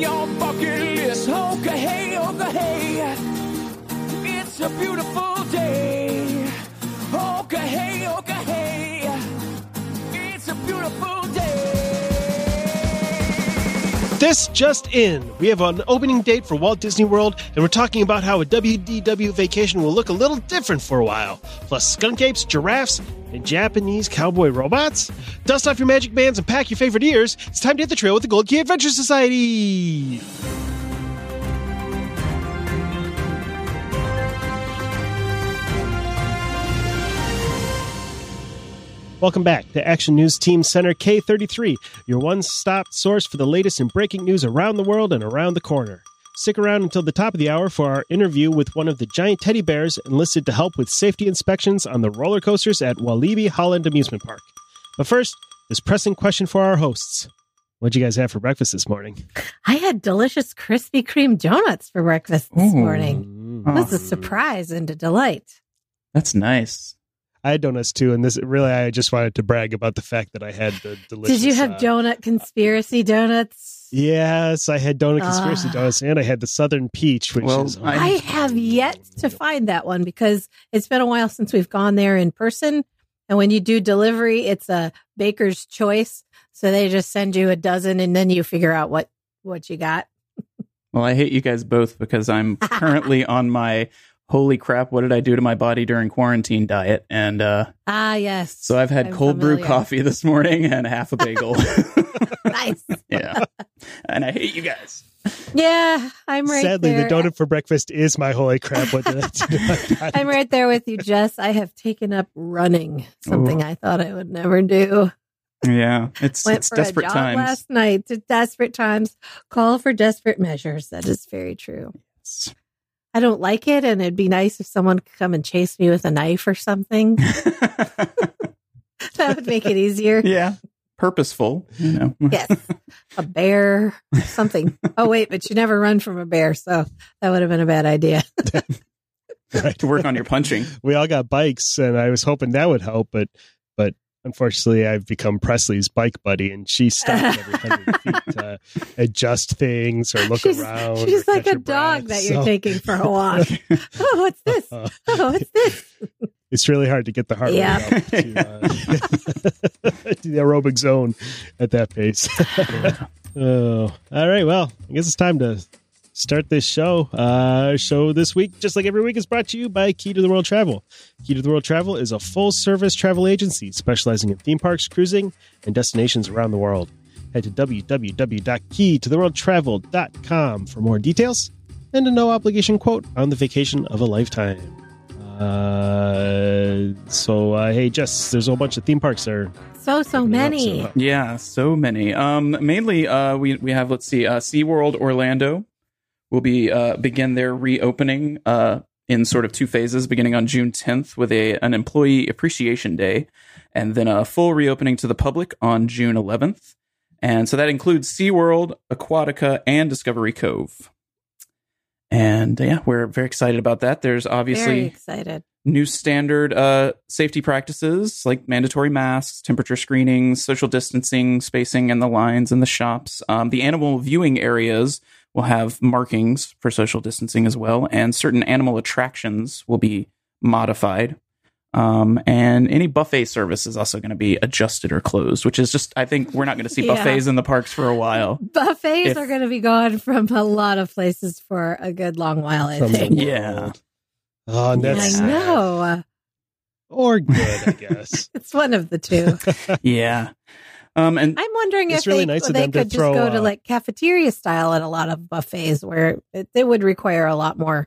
Your bucket list. Okay, hey, okay, hey. It's a beautiful day. This just in. We have an opening date for Walt Disney World, and we're talking about how a WDW vacation will look a little different for a while. Plus, skunk apes, giraffes, and Japanese cowboy robots. Dust off your magic bands and pack your favorite ears. It's time to hit the trail with the Gold Key Adventure Society. Welcome back to Action News Team Center K33, your one stop source for the latest and breaking news around the world and around the corner. Stick around until the top of the hour for our interview with one of the giant teddy bears enlisted to help with safety inspections on the roller coasters at Walibi Holland Amusement Park. But first, this pressing question for our hosts What'd you guys have for breakfast this morning? I had delicious Krispy Kreme donuts for breakfast this Ooh. morning. It was a surprise and a delight. That's nice. I had donuts too, and this really, I just wanted to brag about the fact that I had the delicious. Did you have uh, donut conspiracy donuts? Yes, I had donut conspiracy Ah. donuts, and I had the Southern Peach, which Well, is. I- I have yet to find that one because it's been a while since we've gone there in person. And when you do delivery, it's a baker's choice. So they just send you a dozen and then you figure out what, what you got. Well, I hate you guys both because I'm currently on my holy crap, what did I do to my body during quarantine diet? And uh, Ah, yes. so I've had I'm cold brew coffee this morning and half a bagel. Nice. yeah. And I hate you guys. Yeah, I'm right Sadly, there. the donut for breakfast is my holy crap. What did I do to my body? I'm right there with you, Jess. I have taken up running, something I thought I would never do. Yeah. It's, Went it's for desperate a jog times. last night. To desperate times, call for desperate measures. That is very true. I don't like it, and it'd be nice if someone could come and chase me with a knife or something. that would make it easier. yeah. Purposeful, you know. Yes, a bear, something. Oh wait, but you never run from a bear, so that would have been a bad idea. Right. to work on your punching. we all got bikes, and I was hoping that would help, but but unfortunately, I've become Presley's bike buddy, and she stops every hundred feet to adjust things or look she's around. she's like a dog breath. that you're So, taking for a walk. oh, what's this? uh, Oh, what's this? it's really hard to get the heart Yeah. rate up to, uh, to the aerobic zone at that pace. oh, all right. Well, I guess it's time to start this show. Uh, show this week, just like every week, is brought to you by Key to the World Travel. Key to the World Travel is a full service travel agency specializing in theme parks, cruising, and destinations around the world. Head to www.keytotheworldtravel.com for more details and a no obligation quote on the vacation of a lifetime. Uh, so uh, hey, Jess, there's a whole bunch of theme parks there. So so coming up, many. so, uh, Yeah, so many. Um, mainly, uh, we we have let's see, uh, SeaWorld Orlando will be uh, begin their reopening uh, in sort of two phases, beginning on June 10th with a an employee appreciation day, and then a full reopening to the public on June 11th. And so that includes SeaWorld, Aquatica, and Discovery Cove. And yeah, we're very excited about that. There's obviously excited. new standard uh, safety practices like mandatory masks, temperature screenings, social distancing, spacing in the lines in the shops. Um, the animal viewing areas will have markings for social distancing as well, and certain animal attractions will be modified. Um, and any buffet service is also going to be adjusted or closed, which is just, I think we're not going to see Yeah. buffets in the parks for a while. Buffets If- are going to be gone from a lot of places for a good long while, I from the think. Yeah. Oh, and that's I know. or good, I guess. It's one of the two. yeah. Um, and I'm wondering if really they, nice they to could just go to uh, like cafeteria style at a lot of buffets where it, it would require a lot more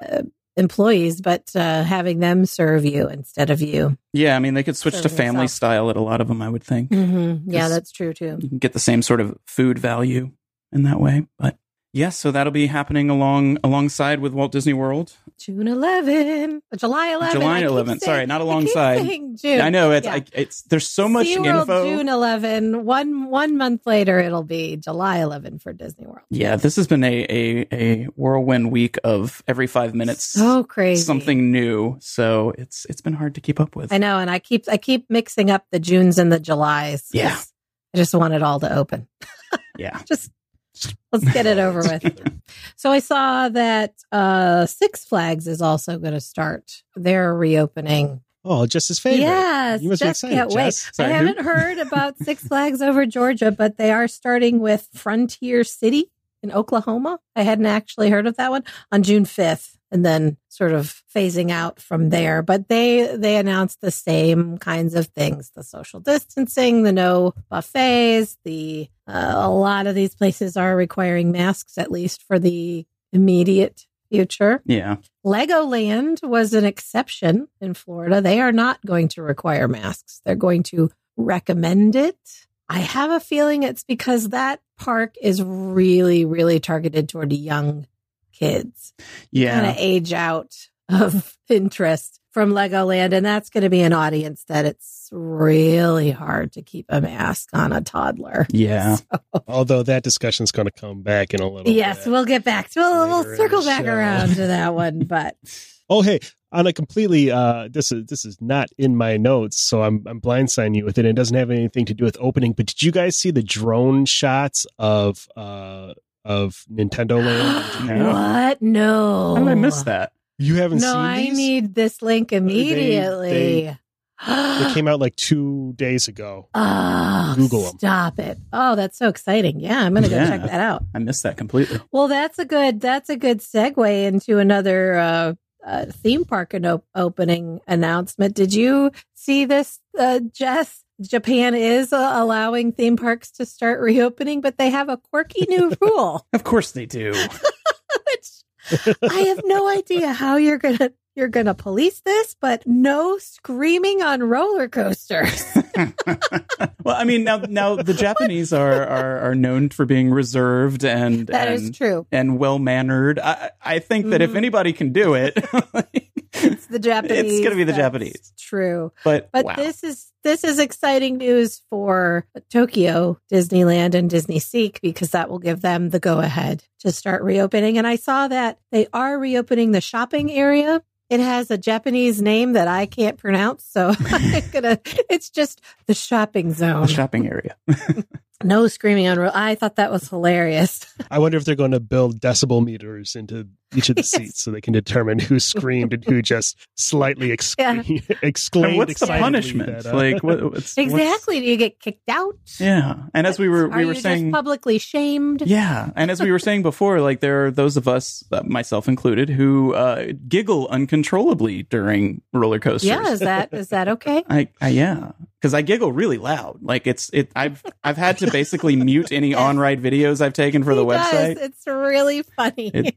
uh, employees, but uh, having them serve you instead of you. Yeah, I mean they could switch to family yourself. style at a lot of them. I would think Mm-hmm. Yeah, that's true too. you can get the same sort of food value in that way. But yes, so that'll be happening along alongside with Walt Disney World. June 11, July 11. July I 11, sorry, not alongside. June. I know it's Yeah. I, it's there's so much SeaWorld, info. June 11. One one month later, it'll be July 11 for Disney World. Yeah, this has been a, a a whirlwind week of every five minutes So crazy. something new. So it's it's been hard to keep up with. I know, and I keep I keep mixing up the Junes and the Julys. Yeah. I just want it all to open. Yeah. Just let's get it over with. So I saw that uh Six Flags is also going to start their reopening. Oh, just his favorite. Yes, You must be excited, can't wait. Jess. Sorry, I haven't heard about Six Flags over Georgia, but they are starting with Frontier City in Oklahoma. I hadn't actually heard of that one on June 5th and then sort of phasing out from there. But they they announced the same kinds of things: the social distancing, the no buffets, the uh, a lot of these places are requiring masks at least for the immediate future. Yeah. Legoland was an exception in Florida. They are not going to require masks. They're going to recommend it. I have a feeling it's because that park is really, really targeted toward young kids, Yeah. kind of age out of interest from Legoland. And that's going to be an audience that it's really hard to keep a mask on a toddler. Yeah. Although that discussion's going to come back in a little Yes, bit. we'll get back to we'll, we'll circle back show. around to that one, but Oh, hey, on a completely uh this is this is not in my notes, so I'm I'm blindsiding you with it. It doesn't have anything to do with opening, but did you guys see the drone shots of uh of Nintendo Land? in Japan? No. what? No. How did I miss that? You haven't No, seen I these? need this link immediately. they- They came out like two days ago. oh, Google 'em. Stop it. Oh, that's so exciting. Yeah, I'm going to go Yeah. check that out. I missed that completely. Well, that's a good that's a good segue into another uh, uh, theme park and op- opening announcement. Did you see this, uh, Jess? Japan is uh, allowing theme parks to start reopening, but they have a quirky new rule. Of course they do. which I have no idea how you're gonna you're gonna police this, but no screaming on roller coasters. well, I mean, now now the Japanese are are, are known for being reserved and That and, is true. and well mannered. I, I think that if Mhm. anybody can do it, It's the Japanese. It's gonna be the Japanese. True. but But wow. this is this is exciting news for Tokyo Disneyland and DisneySea because that will give them the go ahead to start reopening. And I saw that they are reopening the shopping area. It has a Japanese name that I can't pronounce, so I'm gonna. It's just the shopping zone, the zone. shopping area. No screaming on. Ro- I thought that was hilarious. I wonder if they're going to build decibel meters into each of the Yes. seats so they can determine who screamed and who just slightly ex- Yeah. exclaimed. And what's the punishment? that, uh, like what, what's, exactly. Do you get kicked out? Yeah, and as we were Are we were you saying, just publicly shamed? yeah, and as we were saying before, like there are those of us, uh, myself included, who uh, giggle uncontrollably during roller coasters. Yeah, is that is that okay? I, I yeah, because I giggle really loud. Like it's it. I've I've had to basically mute any on ride videos I've taken for the does. website. It's really funny. It It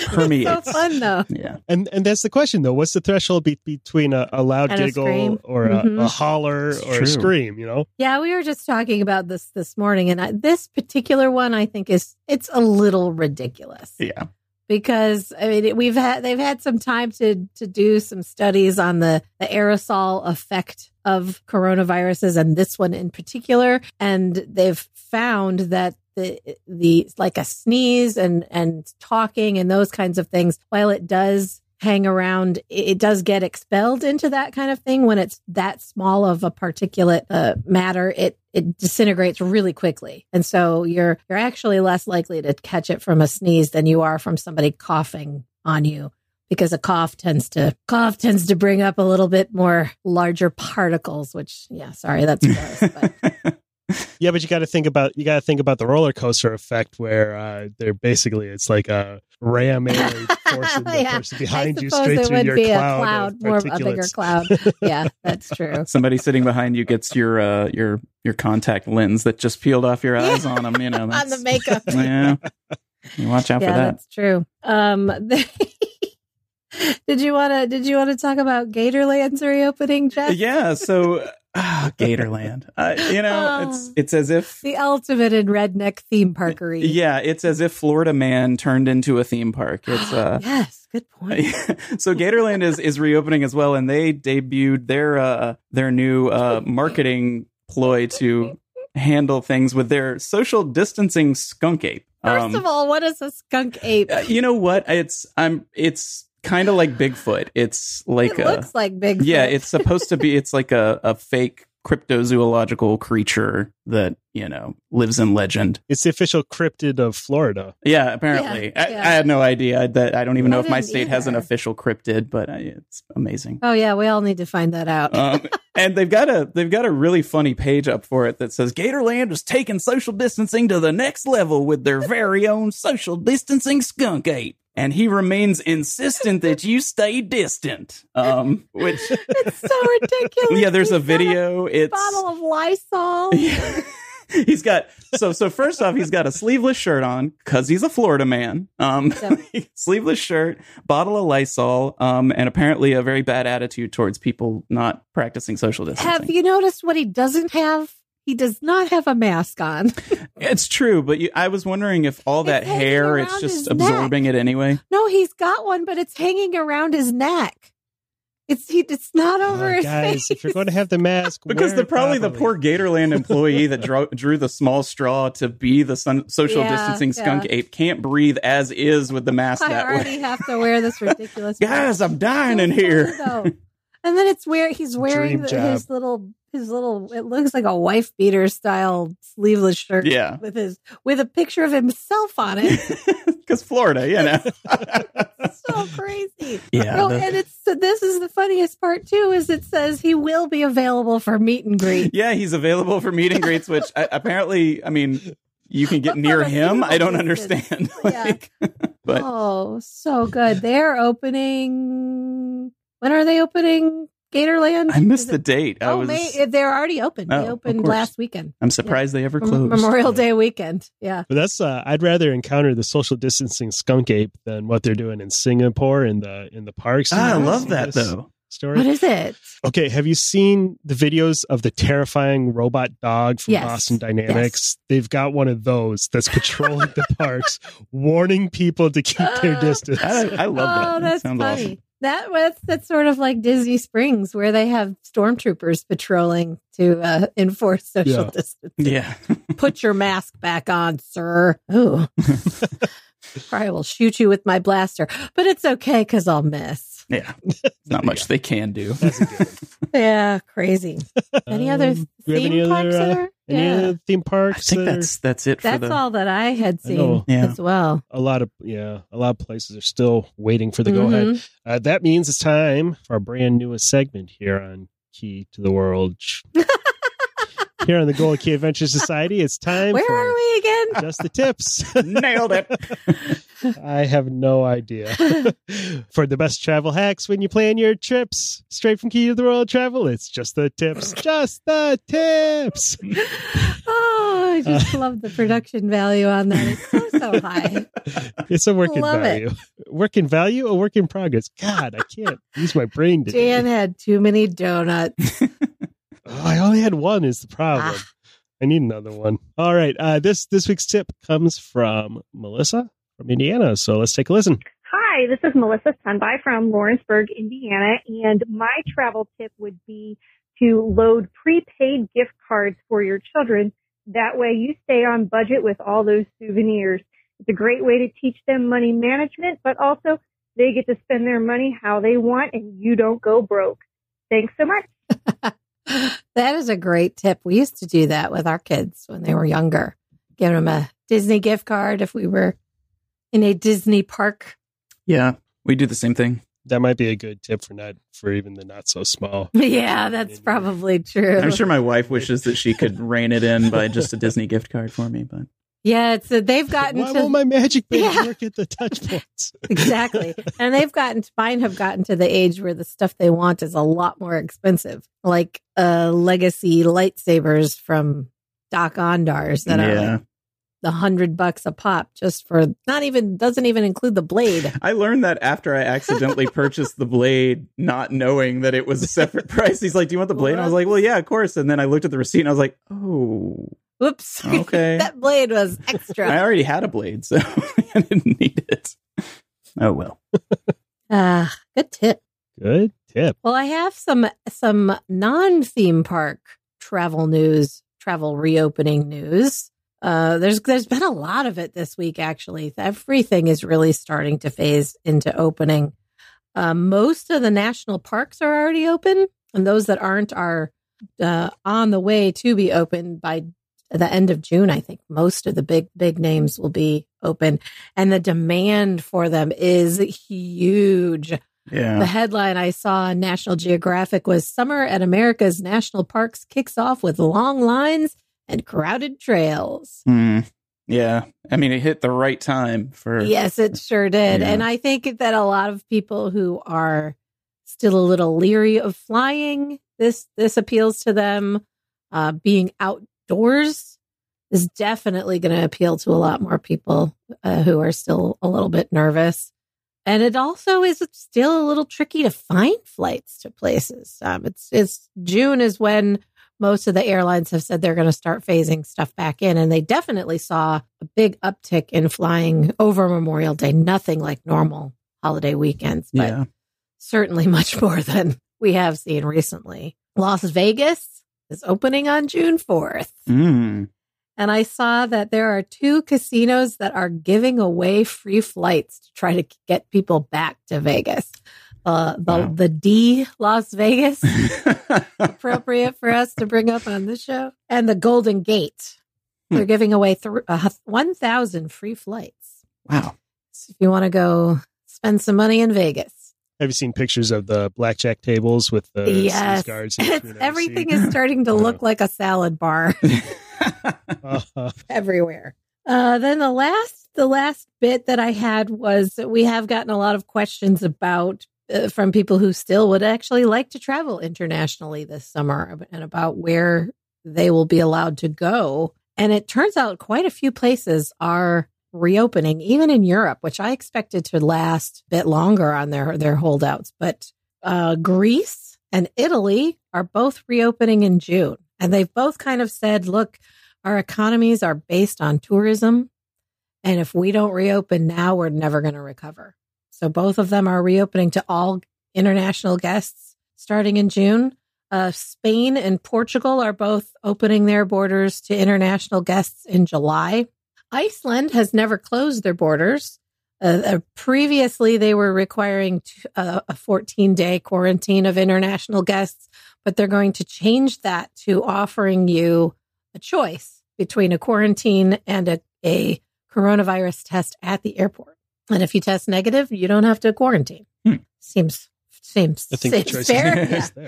it's permeates. so fun though. Yeah, And and that's the question though. What's the threshold be- between a, a loud And giggle scream. or a, Mhm. a holler It's or true. a scream? You know, Yeah, we were just talking about this this morning, and I, this particular one I think is it's a little ridiculous yeah, because I mean we've had they've had some time to to do some studies on the the aerosol effect of coronaviruses and this one in particular, and they've found that the the like a sneeze and and talking and those kinds of things, while it does hang around, it, does get expelled into that kind of thing when it's that small of a particulate uh, matter. It it disintegrates really quickly, and so you're you're actually less likely to catch it from a sneeze than you are from somebody coughing on you because a cough tends to cough tends to bring up a little bit more larger particles which yeah sorry that's gross but yeah, but you got to think about you got to think about the roller coaster effect where uh, they're basically it's like a ramming forcing the Yeah, person behind I you suppose straight through would your be a cloud, cloud of more of a bigger cloud yeah that's true somebody sitting behind you gets your uh your your contact lens that just peeled off your eyes on them. You know, on the makeup Yeah, you watch out yeah for that. that's true um Did you want to? Did you want to talk about Gatorland's reopening, Jeff? Yeah. So, Gatorland. Uh, you know, it's Oh. it's as if The ultimate in redneck theme parkery. yeah, it's as if Florida Man turned into a theme park. It's uh. yes, good point. so Gatorland is is reopening as well, and they debuted their uh their new uh marketing ploy to handle things with their social distancing skunk ape. First Um, of all, what is a skunk ape? uh, you know what? It's I'm it's kind of like Bigfoot. It's like it a looks like Bigfoot. yeah. It's supposed to be. It's like a a fake cryptozoological creature that you know lives in legend. It's the official cryptid of Florida. Yeah, apparently. Yeah, I, yeah. I had no idea that. I don't even know if my didn't state has an official cryptid, but I, it's amazing. Oh yeah, we all need to find that out. um, and they've got a they've got a really funny page up for it that says Gatorland is taking social distancing to the next level with their very own social distancing skunk ape. And he remains insistent that you stay distant. Um, which it's so ridiculous. yeah, there's a He's got video. It's bottle of Lysol. he's got so so first off he's got a sleeveless shirt on because he's a florida man um sleeveless shirt bottle of lysol um and apparently a very bad attitude towards people not practicing social distancing Have you noticed what he doesn't have? He does not have a mask on. it's true but you, i was wondering if all that It's hair it's just his absorbing it anyway No, he's got one, but it's hanging around his neck. It's he, it's not oh, over Oh, his guys, face. if you're going to have the mask, because wear the it probably the poor Gatorland employee that drew, drew the small straw to be the sun, social Yeah, distancing skunk yeah. ape can't breathe as is with the mask I that already way. have to wear this ridiculous. Guys, I'm dying in So here. Funny, though. And then it's where he's wearing Dream the, job. his little his little it looks like a wife beater style sleeveless shirt Yeah. with his with a picture of himself on it. Because Florida, you know. so crazy. yeah. Well, the- and it's so this is the funniest part too is it says he will be available for meet and greet. yeah, he's available for meet and greets, which uh, apparently, I mean, you can get near him. I don't suitable distance. understand. Yeah. but oh, so good. They're opening. When are they opening Gatorland? I missed Is the it- date. I Oh, was. May, they're already open. Oh, they opened last weekend. I'm surprised they ever closed. Memorial Day weekend. Yeah. But that's uh, I'd rather encounter the social distancing skunk ape than what they're doing in Singapore in the in the parks. Ah, I love that though. Story. What is it? Okay, have you seen the videos of the terrifying robot dog from Yes. Boston Dynamics? They've got one of those that's patrolling the parks, warning people to keep their distance. I, I love that. oh, That that's sounds funny. awesome. That was that's sort of like Disney Springs, where they have stormtroopers patrolling to uh, enforce social Yeah. distancing. Yeah. Put your mask back on, sir. Ooh, probably will shoot you with my blaster, but it's okay because I'll miss. Yeah. Not much they can do. That's a good one. Yeah, crazy. Any other Um, theme do we have any parks other, uh, are? Any Yeah. other theme parks? I think that are- that's that's it for That's the. all that I had I seen Yeah. as well. a lot of yeah, a lot of places are still waiting for the go ahead. Mhm. Uh, that means it's time for our brand newest segment here on Key to the World. here on the Gold Key Adventure Society, it's time Where are we again? just the tips. Nailed it. I have no idea. For the best travel hacks when you plan your trips, straight from Key to the World Travel, it's just the tips. Just the tips. Oh, I just Uh, love the production value on that. It's so so high. It's a work in Love it. value. Work in value or work in progress? God, I can't use my brain today. Dan had too many donuts. Oh, I only had one is the problem. Ah. I need another one. All right. Uh, this this week's tip comes from Melissa from Indiana. So let's take a listen. Hi, this is Melissa Sunby from Lawrenceburg, Indiana, and my travel tip would be to load prepaid gift cards for your children. That way you stay on budget with all those souvenirs. It's a great way to teach them money management, but also they get to spend their money how they want and you don't go broke. Thanks so much. that is a great tip. We used to do that with our kids when they were younger. Give them a Disney gift card if we were in a Disney park. Yeah. We do the same thing. That might be a good tip for not for even the not so small. Yeah, that's probably true. I'm sure my wife wishes that she could rein it in by just a Disney gift card for me, but Yeah, it's a, they've gotten Why to won't my magic band Yeah. work at the touch points? exactly, and they've gotten to, mine have gotten to the age where the stuff they want is a lot more expensive, like uh legacy lightsabers from Dok-Ondar's that are yeah. like the hundred bucks a pop just for not even doesn't even include the blade. I learned that after I accidentally purchased the blade, not knowing that it was a separate price. He's like, "Do you want the blade?" And I was like, "Well, yeah, of course." And then I looked at the receipt and I was like, "Oh, Whoops. Okay. that blade was extra. I already had a blade, so I didn't need it." Oh well. Ah, good tip. Good tip. Well, I have some some non theme park travel news, travel reopening news. Uh, there's there's been a lot of it this week. Actually, everything is really starting to phase into opening. Uh, most of the national parks are already open, and those that aren't are uh, on the way to be open by the end of June. I think most of the big big names will be open, and the demand for them is huge. Yeah. The headline I saw on National Geographic was Summer at America's National Parks kicks off with long lines and crowded trails. Hmm. Yeah. I mean, it hit the right time for. Yes, it sure did. Yeah. And I think that a lot of people who are still a little leery of flying, this this appeals to them. Uh, being outdoors is definitely going to appeal to a lot more people uh, who are still a little bit nervous. And it also is still a little tricky to find flights to places. Um, it's it's June is when most of the airlines have said they're going to start phasing stuff back in, and they definitely saw a big uptick in flying over Memorial Day. Nothing like normal holiday weekends, but Yeah. certainly much more than we have seen recently. Las Vegas is opening on June fourth. Mm. And I saw that there are two casinos that are giving away free flights to try to get people back to Vegas. Uh, the Wow. the D Las Vegas, appropriate for us to bring up on the show, and the Golden Gate. They're giving away th- uh, 1,000 free flights. wow. So if you want to go spend some money in Vegas, Have you seen pictures of the blackjack tables with the yes, Seas guards? in between every everything seat? is starting to look like a salad bar. Uh-huh. everywhere. Uh, then the last, the last bit that I had was we have gotten a lot of questions about uh, from people who still would actually like to travel internationally this summer and about where they will be allowed to go. And it turns out quite a few places are reopening, even in Europe, which I expected to last a bit longer on their their holdouts. But uh, Greece and Italy are both reopening in June, and they've both kind of said, "Look, our economies are based on tourism, and if we don't reopen now, we're never going to recover." So both of them are reopening to all international guests starting in June. Uh, Spain and Portugal are both opening their borders to international guests in July. Iceland has never closed their borders. Uh, uh, previously, they were requiring t- uh, a 14 day quarantine of international guests, but they're going to change that to offering you a choice between a quarantine and a, a coronavirus test at the airport. And if you test negative, you don't have to quarantine. Hmm. Seems seems, I think the seems choice fair. is Yeah.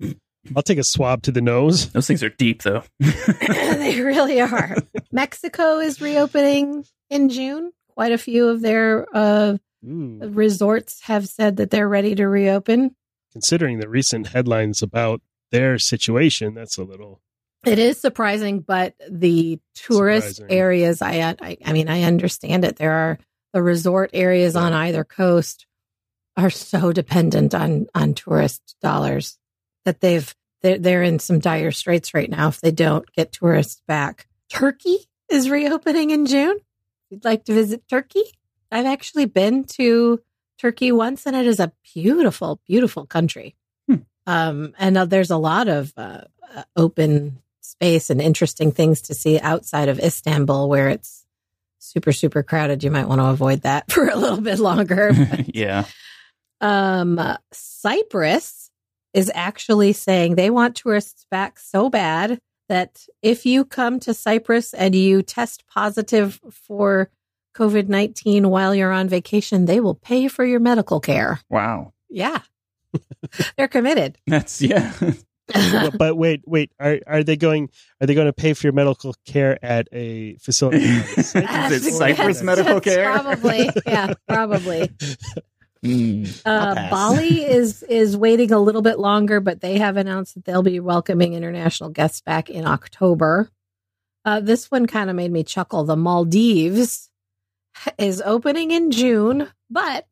there. I'll take a swab to the nose. Those things are deep, though. they really are. Mexico is reopening in June. Quite a few of their uh, resorts have said that they're ready to reopen. Considering the recent headlines about their situation, that's a little. It is surprising, but the tourist Surprising. areas, I, I, I mean, I understand it. There are the resort areas on either coast are so dependent on on tourist dollars that they've they're, they're in some dire straits right now if they don't get tourists back. Turkey is reopening in June. If you'd like to visit Turkey, I've actually been to Turkey once, and it is a beautiful, beautiful country. Hmm. Um, and uh, there's a lot of uh, uh, open space and interesting things to see outside of Istanbul, where it's super, super crowded. You might want to avoid that for a little bit longer. yeah. um, uh, Cyprus is actually saying they want tourists back so bad that if you come to Cyprus and you test positive for COVID 19 while you're on vacation, they will pay for your medical care. Wow. Yeah. They're committed. That's yeah. but, but wait, wait. Are are they going? Are they going to pay for your medical care at a facility? Is it Cyprus medical care? Probably. Yeah, probably. Mm, Uh. Bali is is waiting a little bit longer, but they have announced that they'll be welcoming international guests back in October. Uh, this one kind of made me chuckle. The Maldives is opening in June, but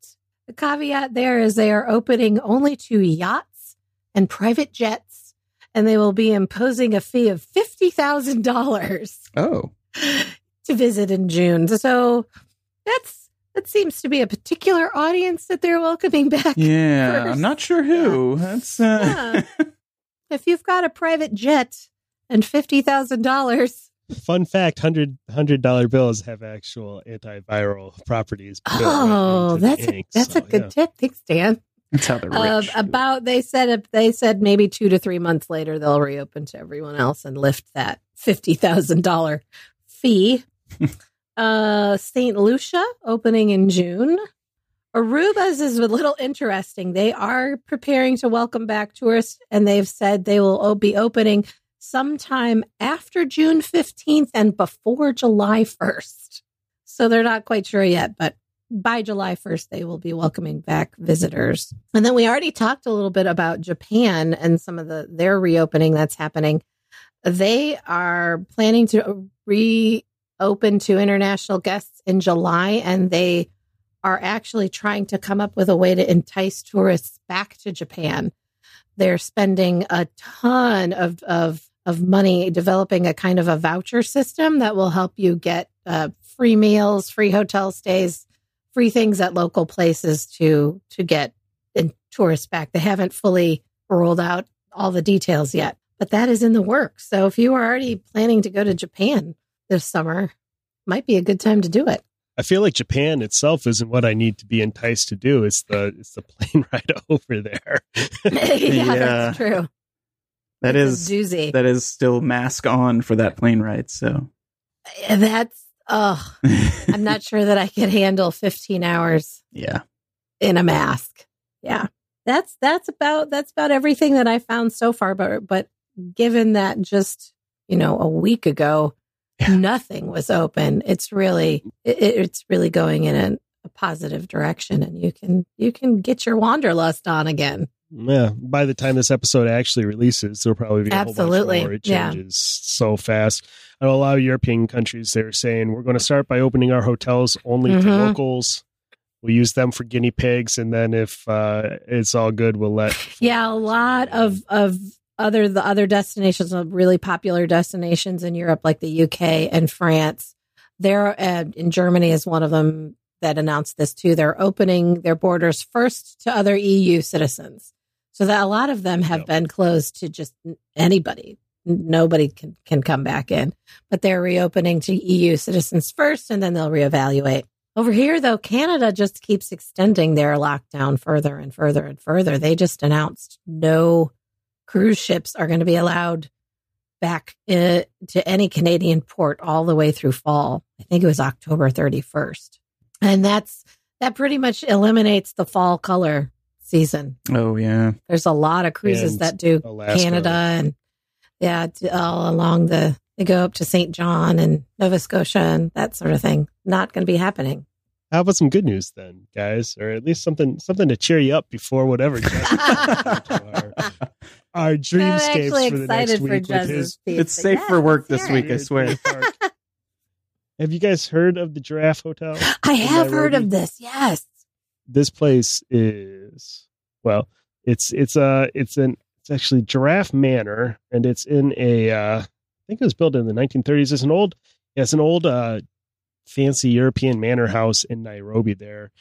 the caveat there is they are opening only to yachts and private jets, and they will be imposing a fee of $50,000 Oh, to visit in June. So that's that seems to be a particular audience that they're welcoming back. yeah. First. I'm not sure who. That's uh, If you've got a private jet and fifty thousand dollars, Fun fact: hundred hundred dollar bills have actual antiviral properties. oh, that's a, ink, that's so, a good yeah. tip. Thanks, Dan. that's how they're Uh, rich. about they said they said maybe two to three months later they'll reopen to everyone else and lift that fifty thousand dollar fee. uh, Saint Lucia opening in June. Aruba's is a little interesting. They are preparing to welcome back tourists, and they've said they will be opening sometime after June fifteenth and before July first. So they're not quite sure yet, but by July 1st, they will be welcoming back visitors. And then we already talked a little bit about Japan and some of the their reopening that's happening. They are planning to reopen to international guests in July, and they are actually trying to come up with a way to entice tourists back to Japan. They're spending a ton of of of money developing a kind of a voucher system that will help you get uh, free meals, free hotel stays, free things at local places to to get tourists back. They haven't fully rolled out all the details yet, but that is in the works. So if you are already planning to go to Japan this summer, might be a good time to do it. I feel like Japan itself isn't what I need to be enticed to do. It's the it's the plane ride over there. yeah, Yeah. that's true. that It's is doozy. that is still mask on for that plane ride. So eh, That's oh, I'm not sure that I could handle 15 hours yeah. in a mask. Yeah. That's that's about that's about everything that I found so far but but given that just, you know, a week ago Yeah. nothing was open, it's really it, it's really going in a, a positive direction and you can you can get your wanderlust on again. yeah. By the time this episode actually releases, there'll probably be Absolutely. whole bunch more. It Yeah. changes so fast. I know a lot of European countries they're saying we're going to start by opening our hotels only to Mhm. locals. We'll use them for guinea pigs, and then if uh, it's all good, we'll let. Yeah, a lot of of other the other destinations, really popular destinations in Europe, like the UK and France. There, uh, in Germany is one of them that announced this too. They're opening their borders first to other EU citizens, so that a lot of them have Yep. been closed to just anybody. Nobody can can come back in, but they're reopening to EU citizens first, and then they'll reevaluate. Over here, though, Canada just keeps extending their lockdown further and further and further. They just announced no cruise ships are going to be allowed back uh, to any Canadian port all the way through fall. I think it was October 31st. And that's that pretty much eliminates the fall color season. Oh yeah. There's a lot of cruises And that do Alaska. Canada and yeah, all along the they go up to St. John and Nova Scotia and that sort of thing. Not going to be happening. How about some good news then, guys, or at least something something to cheer you up before whatever our, our I'm dreamscapes for the excited next for week with his. pizza. It's safe Yes, for work this hear week. I swear. Have you guys heard of the Giraffe Hotel? I have heard of this. Yes. This place is well, it's it's uh it's an it's actually Giraffe Manor, and it's in a uh, I think it was built in the 1930s. It's an old it's an old uh, fancy European manor house in Nairobi. There,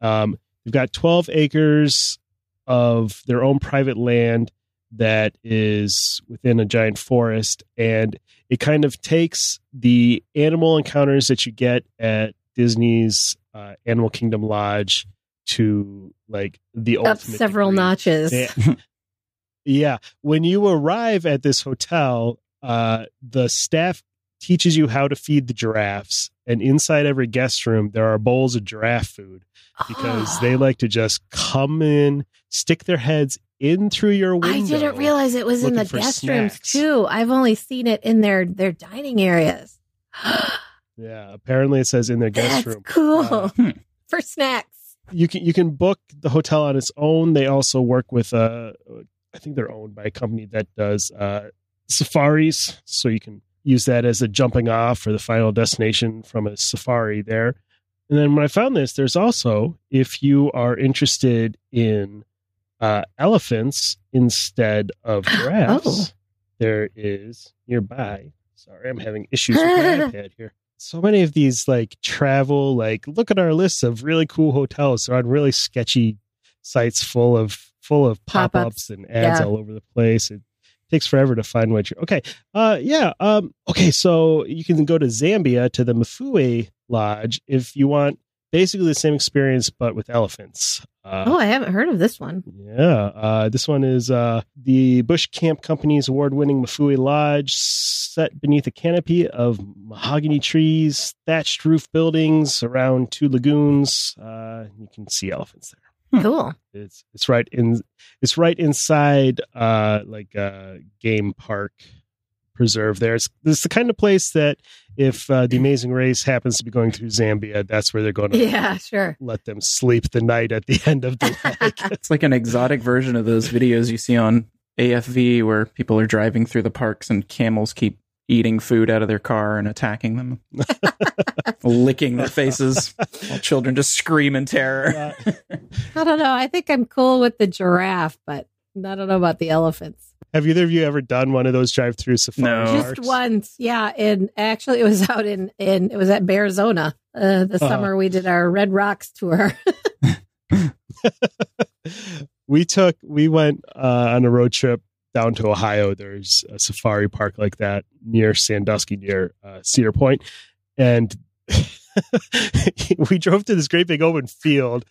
um, they've got 12 acres of their own private land that is within a giant forest and it kind of takes the animal encounters that you get at Disney's uh, Animal Kingdom Lodge to like the Up ultimate several degree. notches. Yeah. yeah. When you arrive at this hotel, uh, the staff teaches you how to feed the giraffes, and inside every guest room there are bowls of giraffe food because they like to just come in, stick their heads in through your window. I didn't realize it was in the looking for guest rooms too. I've only seen it in their their dining areas. Yeah, apparently it says in their guest That's room. cool Uh, Hmm. for snacks. you can you can book the hotel on its own. They also work with uh I think they're owned by a company that does uh safaris, so you can use that as a jumping off for the final destination from a safari there. And then when I found this, there's also if you are interested in uh, elephants instead of giraffes, Oh. there is nearby. Sorry, I'm having issues with my iPad here. So many of these like travel, like look at our list of really cool hotels. They're on really sketchy sites full of full of pop Pop-ups. ups and ads Yeah. all over the place. It takes forever to find what you're okay. Uh yeah. Um okay, so you can go to Zambia to the Mfuwe Lodge if you want basically the same experience but with elephants. Uh, Oh, I haven't heard of this one. yeah, uh, this one is uh, the Bush Camp Company's award-winning Mfuwe Lodge, set beneath a canopy of mahogany trees, thatched roof buildings around two lagoons. Uh, you can see elephants there. Cool. It's it's right in it's right inside uh, like a game park preserve. There, it's, it's the kind of place that if uh, the Amazing Race happens to be going through Zambia, that's where they're going to Yeah, sure. let them sleep the night at the end of the leg. It's like an exotic version of those videos you see on AFV where people are driving through the parks and camels keep eating food out of their car and attacking them, licking their faces while children just scream in terror. I don't know. I think I'm cool with the giraffe, but I don't know about the elephants. Have either of you ever done one of those drive-through safari No. Just once, yeah. And actually, it was out in in it was at Arizona. Uh, the Uh-huh. summer we did our Red Rocks tour. we took we went uh, on a road trip down to Ohio. There's a safari park like that near Sandusky, near uh, Cedar Point, and we drove to this great big open field,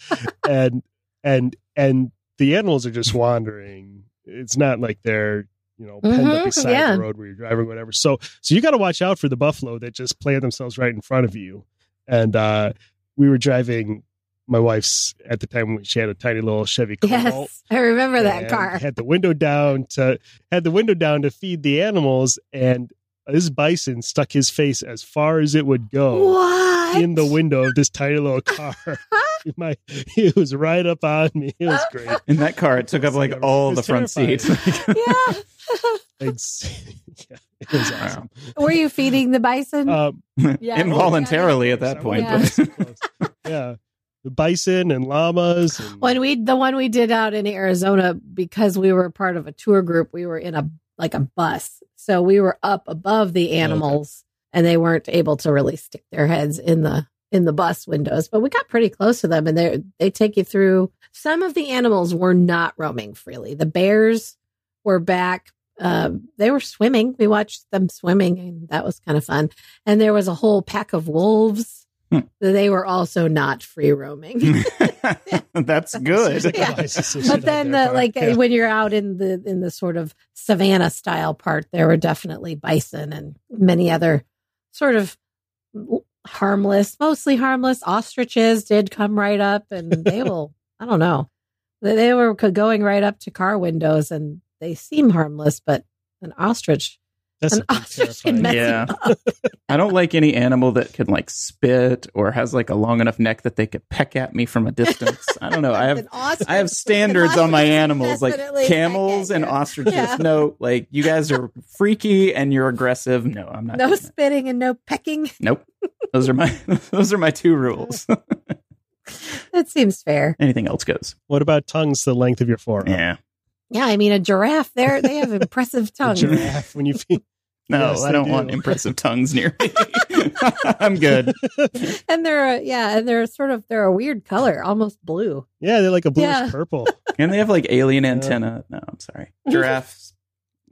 and and and the animals are just wandering. It's not like they're you know penned up Mhm, beside yeah. the road where you're driving, or whatever. So so you got to watch out for the buffalo that just plant themselves right in front of you. And uh, we were driving my wife's at the time when she had a tiny little Chevy Cobalt. yes, I remember that car. Had the window down to had the window down to feed the animals, and this bison stuck his face as far as it would go What in the window of this tiny little car. my, it was right up on me. It was great. In that car, it took up like all the was front terrifying. seats. yeah. Ex- yeah, it was awesome. Were you feeding the bison? Um, Yeah. Involuntarily yeah, at that point. Yeah. was yeah, the bison and llamas. And, when we the one we did out in Arizona because we were part of a tour group, we were in a like a bus. So we were up above the animals and they weren't able to really stick their heads in the in the bus windows, but we got pretty close to them and they they take you through some of the animals were not roaming freely. The bears were back um, they were swimming. We watched them swimming, and that was kind of fun. And there was a whole pack of wolves. Hmm. They were also not free roaming. That's good. like Yeah. but then the like Yeah. when you're out in the in the sort of savannah style part there were definitely bison and many other sort of harmless mostly harmless ostriches did come right up and they will i don't know they, they were going right up to car windows and they seem harmless but an ostrich That's an ostrich can terrifying. mess you Yeah. up. I don't like any animal that can like spit or has like a long enough neck that they could peck at me from a distance. I don't know. I have ostrich- I have standards on my animals like camels and ostriches. Yeah. No, like you guys are freaky and you're aggressive. No, I'm not. no doing that. spitting and no pecking Nope. Those are my those are my two rules. that seems fair Anything else goes. What about tongues the length of your forearm? Yeah. yeah i mean a giraffe there they have impressive A tongues giraffe when you feed. No, Yes, I don't do. want impressive tongues near me. I'm good. and they're a, yeah, and they're sort of they're a weird color, almost blue. Yeah, they're like a bluish Yeah. purple. And they have like alien antenna. No, I'm sorry. Giraffes.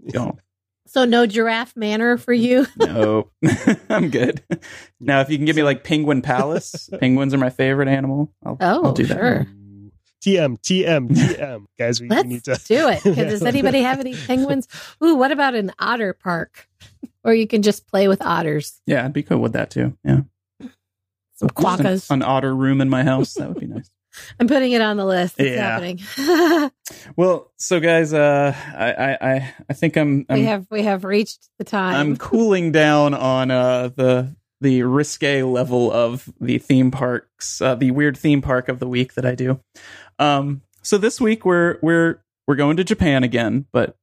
Don't. So no Giraffe Manor for you. No, I'm good. Now, if you can give me like Penguin Palace, penguins are my favorite animal. I'll, Oh, I'll do that. Sure. TM, TM, TM. Guys, we, we Let's need to. do it. 'Cause Does anybody have any penguins? Ooh, what about an otter park? Or you can just play with otters. Yeah, I'd be cool with that too. Yeah, Some Just an, an otter room in my house. That would be nice. I'm putting it on the list. It's Yeah. happening. Well, so guys, uh, I, I, I, I think I'm, we I'm, have we have reached the time. I'm cooling down on uh the the risque level of the theme parks, uh, the weird theme park of the week that I do. Um, so this week we're we're we're going to Japan again, but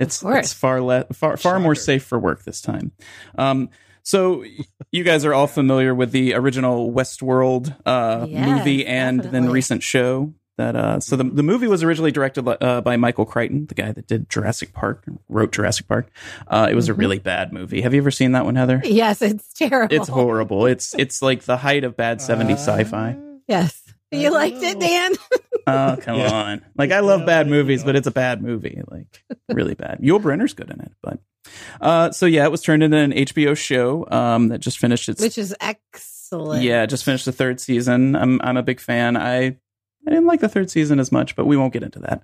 It's it's far less far far more safe for work this time. Um, so you guys are all familiar with the original Westworld uh, Yes, movie and then recent show. That uh, so the the movie was originally directed uh, by Michael Crichton, the guy that did Jurassic Park, wrote Jurassic Park. Uh, it was Mhm. a really bad movie. Have you ever seen that one, Heather? Yes, it's terrible. It's horrible. It's it's like the height of bad 70s Uh, sci-fi. Yes. You don't liked it. Dan? Oh, come Yeah. on. Like I love Yeah, bad movies, but it's a bad movie. Like really bad. Yul Brynner's good in it, but uh so yeah, it was turned into an HBO show um that just finished its Which is excellent. Yeah, just finished the third season. I'm I'm a big fan. I I didn't like the third season as much, but we won't get into that.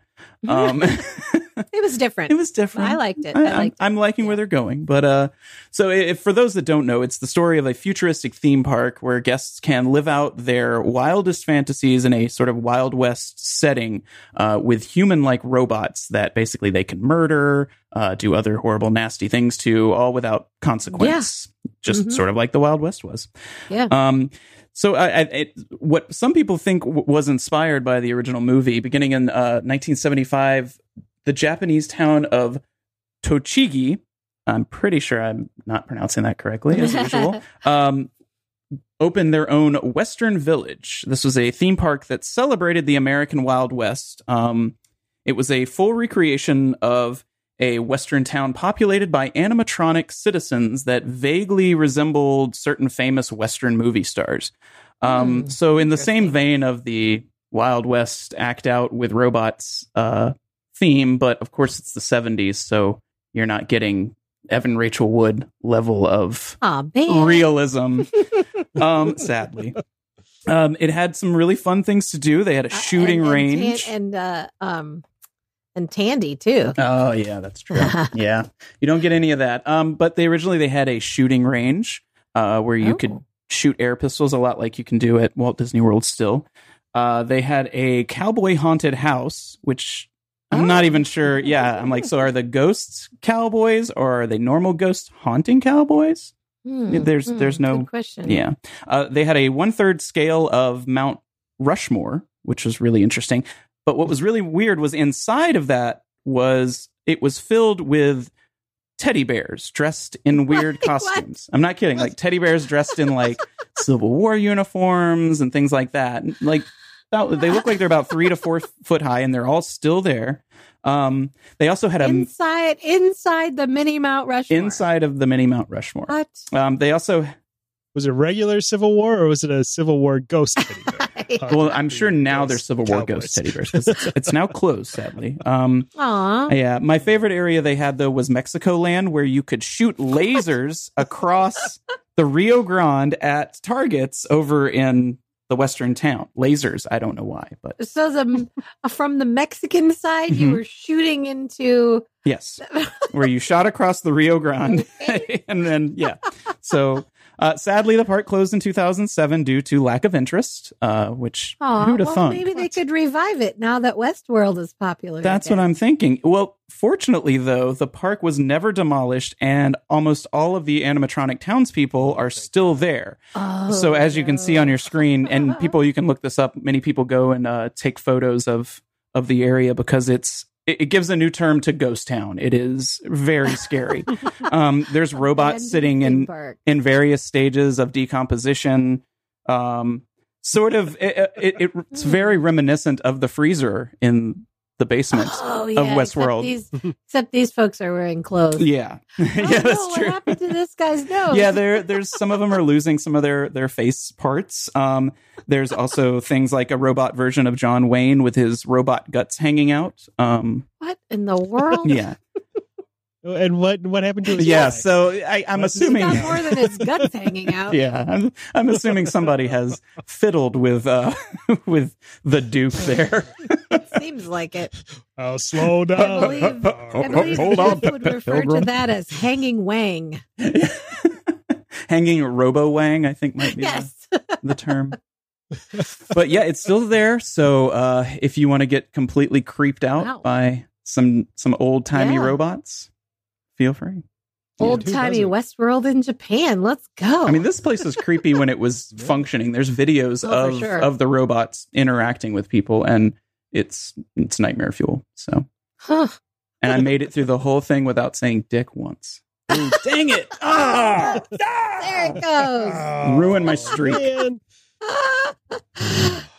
Um It was different. it was different. I liked it. I, I am liked. I'm liking where they're going. But uh, so if, for those that don't know, it's the story of a futuristic theme park where guests can live out their wildest fantasies in a sort of Wild West setting uh, with human like robots that basically they can murder, uh, do other horrible, nasty things to, all without consequence. Yeah. Just Mhm. sort of like the Wild West was. Yeah. Um, so I, I, it, what some people think w- was inspired by the original movie, beginning in uh, 1975, the Japanese town of Tochigi. I'm pretty sure I'm not pronouncing that correctly, as usual. Um, opened their own Western Village. This was a theme park that celebrated the American Wild West. Um, it was a full recreation of a Western town populated by animatronic citizens that vaguely resembled certain famous Western movie stars. Um, Hmm, so, in the same vein of the Wild West act out with robots uh, theme, but of course it's the 70s, so you're not getting Evan Rachel Wood level of Aw, man. realism. um, sadly, um, it had some really fun things to do. They had a Uh, shooting and, and range. And uh, um, and Tandy too. oh yeah, that's true. yeah, you don't get any of that. Um, but they originally they had a shooting range uh, where you Oh. could shoot air pistols a lot like you can do at Walt Disney World still. Uh, they had a cowboy haunted house, which I'm not Oh. even sure. Yeah, I'm like, so are the ghosts cowboys or are they normal ghosts haunting cowboys? Hmm, There's- hmm, there's no- good question. Yeah. Uh, they had a one third scale of Mount Rushmore, which was really interesting. But what was really weird was inside of that was it was filled with teddy bears dressed in weird What? costumes. I'm not kidding. Like teddy bears dressed in like Civil War uniforms and things like that. Like they look like they're about three to four foot high, and they're all still there. Um, they also had a Inside inside the mini Mount Rushmore. inside of the mini Mount Rushmore. What? Um, they also Was it regular Civil War or was it a Civil War ghost teddy bear? Well, I'm sure now Ghost there's Civil War cowboys. ghost teddy bears 'cause it's, it's now closed, sadly. Um, Aw. yeah, my favorite area they had though was Mexico Land, where you could shoot lasers across the Rio Grande at targets over in the western town. Lasers, I don't know why, but So the from the Mexican side, you Mhm. were shooting into. yes, where you shot across the Rio Grande, and then yeah. So uh, sadly, the park closed in 2007 due to lack of interest, uh, which Aw, who'd have well, thought? maybe they could revive it now that Westworld is popular. That's what. I'm thinking. Well, fortunately, though, the park was never demolished, and almost all of the animatronic townspeople are still there. Oh, so, as you can see on your screen, and people, you can look this up. Many people go and uh, take photos of of the area because it's it, gives a new term to ghost town. It is very scary. um, there's robots sitting in park. in various stages of decomposition. Um, sort of, it, it, it's very reminiscent of the freezer in the basement oh, of yeah, Westworld. Except these, except these folks are wearing clothes. Yeah, Oh, yeah, no, that's what happened to this guy's nose? Yeah, there, there's some of them are losing some of their their face parts. Um, there's also things like a robot version of John Wayne with his robot guts hanging out. Um, What in the world? yeah, And what what happened to his yeah. leg? So I, I'm What's his assuming. Got more than his guts hanging out. Yeah, I'm, I'm assuming somebody has fiddled with uh, with the Duke there. It seems like it. I'll slow down. I believe, I believe Hold on, Jeff would refer Pilgrim. to that as hanging wang. Hanging Robo Wang, I think might be the- Yes. the term. but yeah, it's still there. So uh, if you want to get completely creeped out Wow. by some some old timey Yeah. robots, feel free. Old timey doesn't? Westworld in Japan. Let's go. I mean, this place was creepy when it was functioning. There's videos Oh, of sure. of the robots interacting with people, and it's it's nightmare fuel. So Huh. and I made it through the whole thing without saying dick once. Ooh, dang it! Ah, there it goes. Ruin my streak.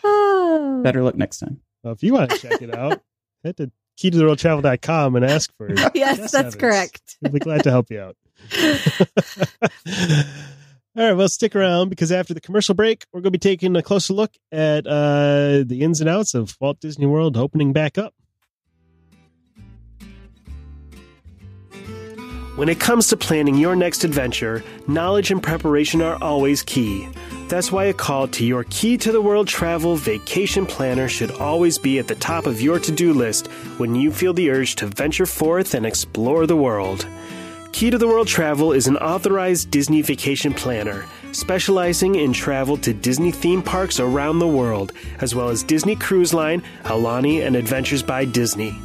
Oh. Better luck next time. Well, if you want to check it out, head to keytotheworldtravel.com and ask for it. Yes, Jess that's Evans. correct. We'll be glad to help you out. All right, well, stick around because after the commercial break, we're going to be taking a closer look at uh, the ins and outs of Walt Disney World opening back up. When it comes to planning your next adventure, knowledge and preparation are always key. That's why a call to your Key to the World travel vacation planner should always be at the top of your to do list when you feel the urge to venture forth and explore the world. Key to the World Travel is an authorized Disney vacation planner, specializing in travel to Disney theme parks around the world, as well as Disney Cruise Line, Aulani, and Adventures by Disney.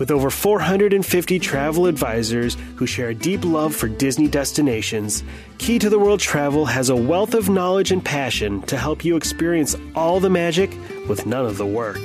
With over 450 travel advisors who share a deep love for Disney destinations, Key to the World Travel has a wealth of knowledge and passion to help you experience all the magic with none of the work.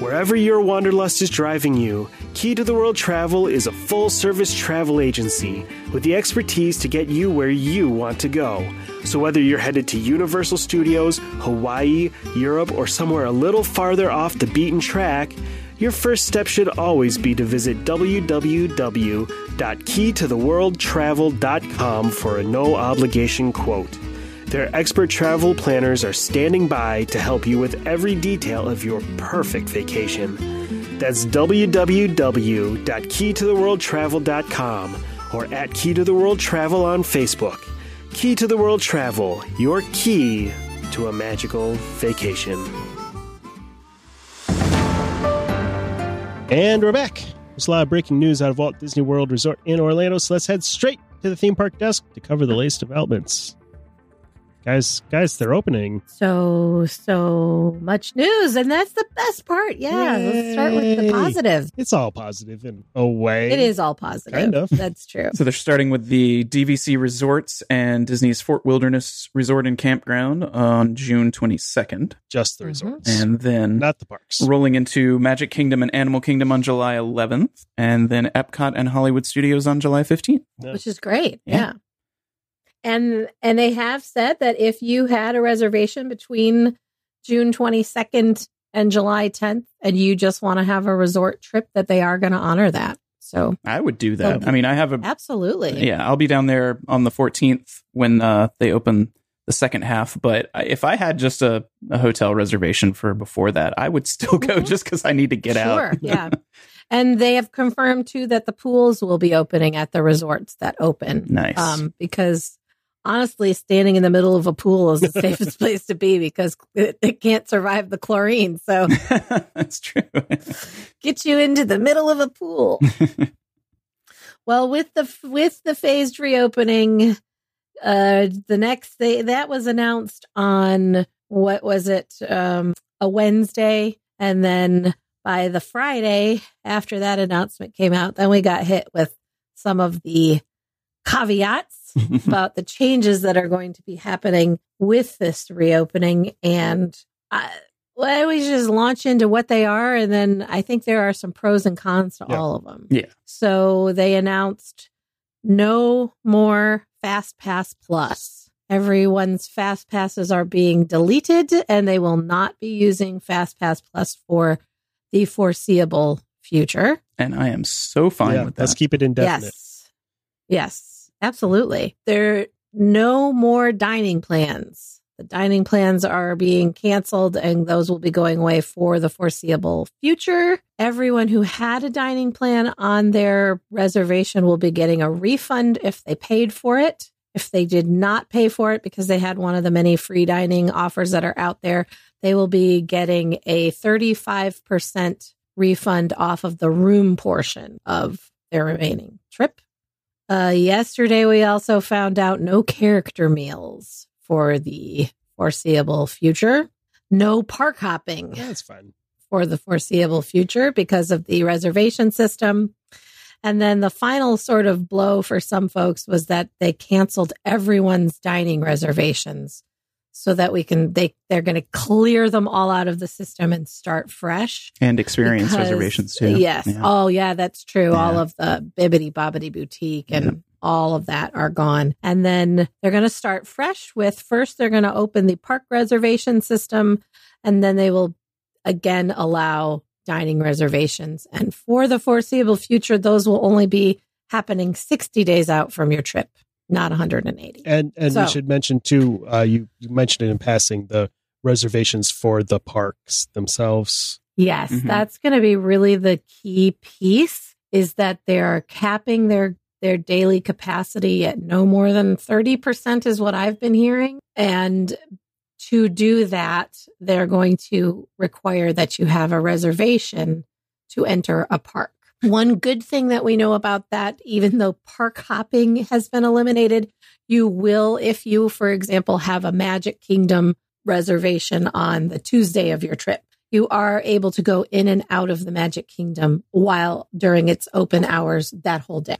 Wherever your wanderlust is driving you, Key to the World Travel is a full service travel agency with the expertise to get you where you want to go. So, whether you're headed to Universal Studios, Hawaii, Europe, or somewhere a little farther off the beaten track, your first step should always be to visit www.keytotheworldtravel.com for a no obligation quote. Their expert travel planners are standing by to help you with every detail of your perfect vacation. That's www.keytotheworldtravel.com or at Key to the World Travel on Facebook. Key to the World Travel, your key to a magical vacation. And we're back. There's a lot of breaking news out of Walt Disney World Resort in Orlando, so let's head straight to the theme park desk to cover the latest developments. Guys, guys, they're opening. So, so much news. And that's the best part. Yeah. Let's start with the positive. It's all positive in a way. It is all positive. Kind of. That's true. So they're starting with the DVC Resorts and Disney's Fort Wilderness Resort and Campground on June 22nd. just the Mhm. resorts, And then not the parks. rolling into Magic Kingdom and Animal Kingdom on July 11th. And then Epcot and Hollywood Studios on July 15th. which is great. Yeah. Yeah. And and they have said that if you had a reservation between June 22nd and July 10th and you just want to have a resort trip that they are going to honor that. So, I would do that. Okay. I mean, I have a absolutely. Yeah, I'll be down there on the 14th when uh, they open the second half. But if I had just a, a hotel reservation for before that, I would still go Mhm. just because I need to get sure, out. yeah. And they have confirmed too that the pools will be opening at the resorts that open. Nice. Um, because honestly, standing in the middle of a pool is the safest place to be because it, it can't survive the chlorine. So That's true. get you into the middle of a pool. well, with the with the phased reopening, uh, the next day that was announced on what was it, um, a Wednesday, and then by the Friday after that announcement came out, then we got hit with some of the caveats about the changes that are going to be happening with this reopening. And I, well, we should just launch into what they are. And then I think there are some pros and cons to Yeah. all of them. Yeah. So they announced no more Fast Pass Plus. Everyone's Fast Passes are being deleted and they will not be using Fast Pass Plus for the foreseeable future. and I am so fine yeah, with that. let's keep it indefinite. Yes. Yes, absolutely. There are no more dining plans. The dining plans are being canceled and those will be going away for the foreseeable future. Everyone who had a dining plan on their reservation will be getting a refund if they paid for it. If they did not pay for it because they had one of the many free dining offers that are out there, they will be getting a 35% refund off of the room portion of their remaining trip. Uh, yesterday, we also found out no character meals for the foreseeable future. No park hopping Yeah, That's fine. for the foreseeable future because of the reservation system. And then the final sort of blow for some folks was that they canceled everyone's dining reservations. So that we can they they're going to clear them all out of the system and start fresh. And experience Because- reservations too. Yes. Yeah. Oh, yeah, that's true. All of the Bibbidi Bobbidi Boutique and Yeah. all of that are gone. And then they're going to start fresh with first, they're going to open the park reservation system, and then they will again allow dining reservations. And for the foreseeable future, those will only be happening 60 days out from your trip, not 180. And and So- we should mention too. Uh, you you mentioned it in passing the reservations for the parks themselves. Yes, Mhm. that's going to be really the key piece is that they're capping their their daily capacity at no more than 30% is what I've been hearing. And to do that, they're going to require that you have a reservation to enter a park. One good thing that we know about that, even though park hopping has been eliminated, you will, if you, for example, have a Magic Kingdom reservation on the Tuesday of your trip, you are able to go in and out of the Magic Kingdom while during its open hours that whole day.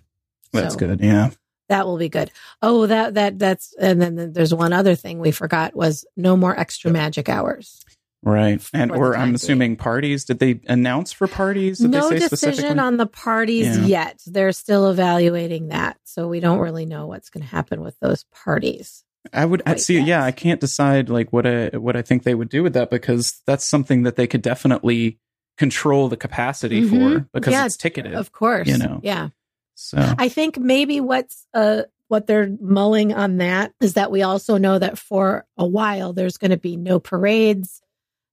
That's So good. Yeah. That will be good. Oh, that that that's and then there's one other thing we forgot was no more extra magic hours. Right. And or I'm assuming parties. Did they announce for parties? Did no decision on the parties yeah. yet. They're still evaluating that. So we don't really know what's going to happen with those parties. I would I'd see. yes. Yeah, I can't decide like what I what I think they would do with that because that's something that they could definitely control the capacity for Mhm. because Yeah, it's ticketed. Of course. You know. Yeah. so I think maybe what's uh what they're mulling on that is that we also know that for a while there's going to be no parades,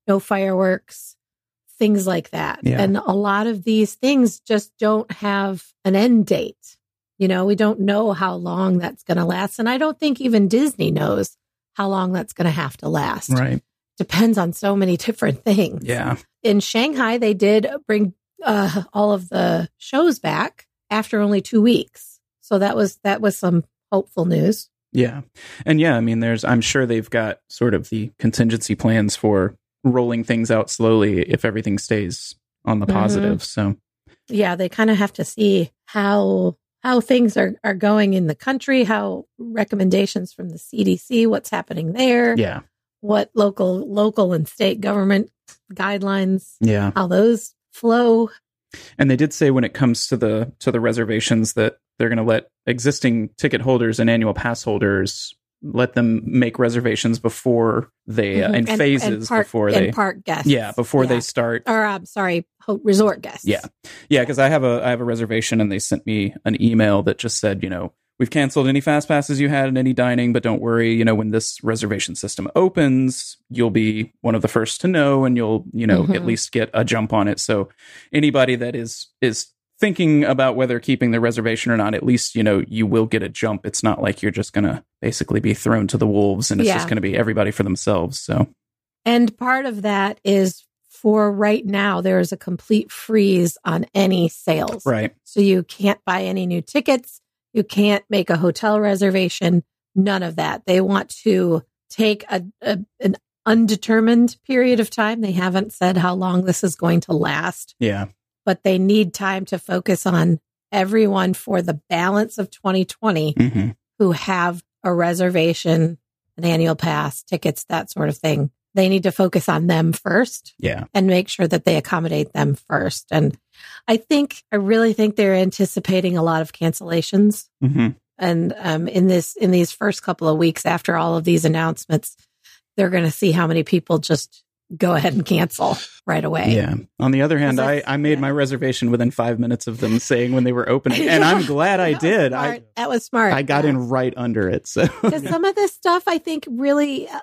no fireworks, things like that. Yeah. And a lot of these things just don't have an end date. You know, we don't know how long that's going to last and I don't think even Disney knows how long that's going to have to last. right. Depends on so many different things Yeah. in Shanghai, they did bring uh, all of the shows back after only two weeks. So that was that was some hopeful news. Yeah. And yeah, I mean there's I'm sure they've got sort of the contingency plans for rolling things out slowly if everything stays on the Mhm. positive. So Yeah, they kind of have to see how how things are are going in the country, how recommendations from the CDC, what's happening there, yeah. what local local and state government guidelines, Yeah. how those flow. And they did say when it comes to the to the reservations that they're going to let existing ticket holders and annual pass holders let them make reservations before they uh, Mhm. in And- phases and park, before and they park guests. yeah before Yeah. they start or I'm sorry, resort guests. Yeah. Yeah, because I have a I have a reservation and they sent me an email that just said, you know, we've canceled any fast passes you had and any dining, but don't worry, you know, when this reservation system opens, you'll be one of the first to know and you'll, you know, at Mhm. least get a jump on it. So anybody that is is thinking about whether keeping the reservation or not, at least, you know, you will get a jump. It's not like you're just gonna basically be thrown to the wolves and it's Yeah. just gonna be everybody for themselves. So And part of that is for right now, there is a complete freeze on any sales. right. So you can't buy any new tickets. You can't make a hotel reservation. None of that. They want to take a, a an undetermined period of time. They haven't said how long this is going to last, Yeah. But they need time to focus on everyone for the balance of 2020 hmm who have a reservation, an annual pass, tickets, that sort of thing. They need to focus on them first Yeah. and make sure that they accommodate them first. And I think, I really think they're anticipating a lot of cancellations. hmm And um, in this, in these first couple of weeks after all of these announcements, they're going to see how many people just go ahead and cancel right away. Yeah. On the other hand, I, I made yeah. my reservation within five minutes of them saying when they were opening, and I'm glad I That was did. I that was smart. I got Yeah. in right under it. So because some of this stuff i think really uh,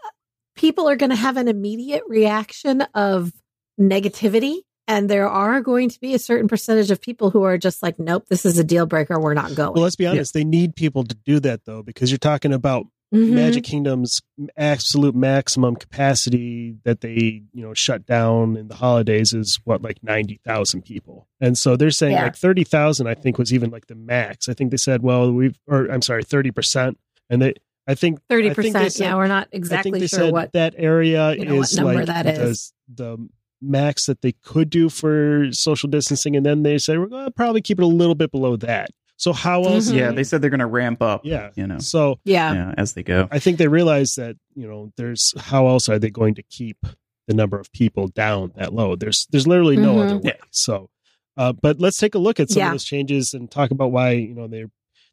people are going to have an immediate reaction of negativity and there are going to be a certain percentage of people who are just like nope this is a deal breaker we're not going Well, let's be honest. They need people to do that though, because you're talking about Mhm. Magic Kingdom's absolute maximum capacity that they, you know, shut down in the holidays is what like ninety thousand people, and so they're saying Yeah. like thirty thousand. I think was even like the max. I think they said, well, we've, or I'm sorry, thirty percent, and they, I think 30% I think said- yeah we're not I think exactly they sure said what that area you know, what is number like that the, is. the max that they could do for social distancing, and then they said we're going to probably keep it a little bit below that. So how else? Mhm. Yeah, they said they're going to ramp up. Yeah. you know, So Yeah. yeah, as they go. I think they realize that you know there's how else are they going to keep the number of people down that low? There's there's literally no Mhm. other way. Yeah. So, uh, but let's take a look at some Yeah. of those changes and talk about why you know they're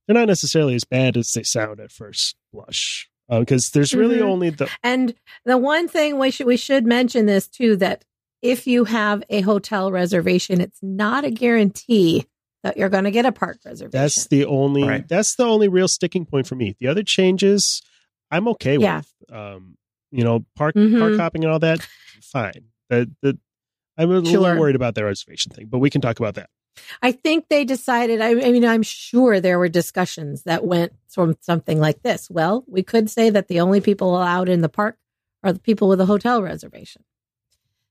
they're not necessarily as bad as they sound at first blush. Because there's really Mhm. only the And the one thing we should we should mention this too that if you have a hotel reservation, it's not a guarantee that you're going to get a park reservation. that's the only Right. that's the only real sticking point for me. The other changes I'm okay Yeah. with. Um, you know, park Mhm. park hopping and all that, fine. The, the, I'm a Sure. little worried about that reservation thing, but we can talk about that. I think they decided. I, I mean, I'm sure there were discussions that went from something like this. Well, we could say that the only people allowed in the park are the people with a hotel reservation.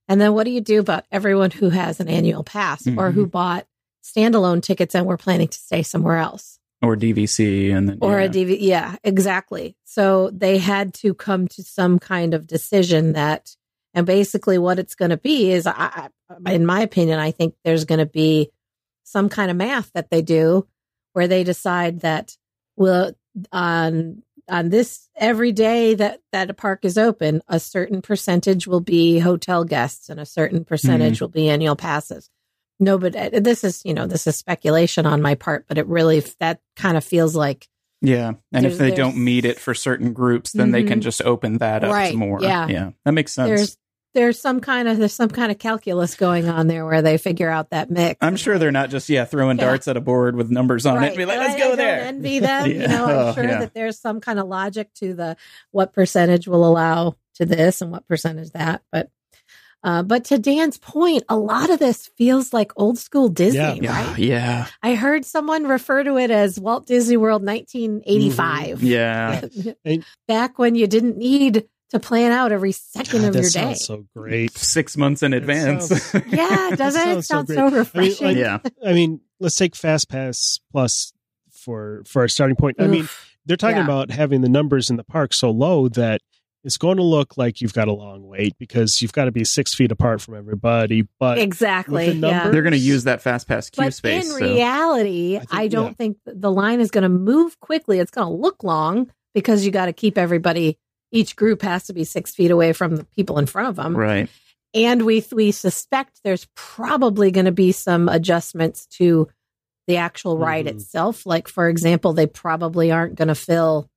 And then what do you do about everyone who has an annual pass or Mhm. who bought standalone tickets and we're planning to stay somewhere else? or DVC, and then or yeah. a DV. Yeah, exactly. So they had to come to some kind of decision that, and basically what it's going to be is, I, I, in my opinion, I think there's going to be some kind of math that they do where they decide that will on on this every day that that a park is open, a certain percentage will be hotel guests and a certain percentage mm-hmm. will be annual passes. No, but uh, this is you know this is speculation on my part, but it really that kind of feels like Yeah, and if they don't meet it for certain groups, then they can Mhm. just open that up Right, to more. yeah. yeah, that makes sense. there's there's some kind of there's some kind of calculus going on there where they figure out that mix. I'm sure they're not just yeah throwing Yeah. darts at a board with numbers on it. Right. And be like, let's I- go I there. envy them. You know, I'm Oh, sure yeah. that there's some kind of logic to the what percentage will allow to this and what percentage that. But uh, but to Dan's point, a lot of this feels like old school Disney, Yeah. Yeah, right? yeah, I heard someone refer to it as Walt Disney World 1985. Mm-hmm. yeah. Back when you didn't need to plan out every second God, of your day. sounds so great. Six months in advance. sounds- Yeah, doesn't it Sounds so sound great. so, I mean, refreshing? like, yeah, I mean, let's take Fast Pass Plus for for our starting point. I mean, they're talking Yeah. about having the numbers in the park so low that it's going to look like you've got a long wait because you've got to be six feet apart from everybody. But exactly. with the yeah. they're going to use that fast pass queue But space. in so- reality, I I, don't yeah. think the line is going to move quickly. It's going to look long because you got to keep everybody. Each group has to be six feet away from the people in front of them, right. and we we suspect there's probably going to be some adjustments to the actual ride Mhm. itself. Like for example, they probably aren't going to fill.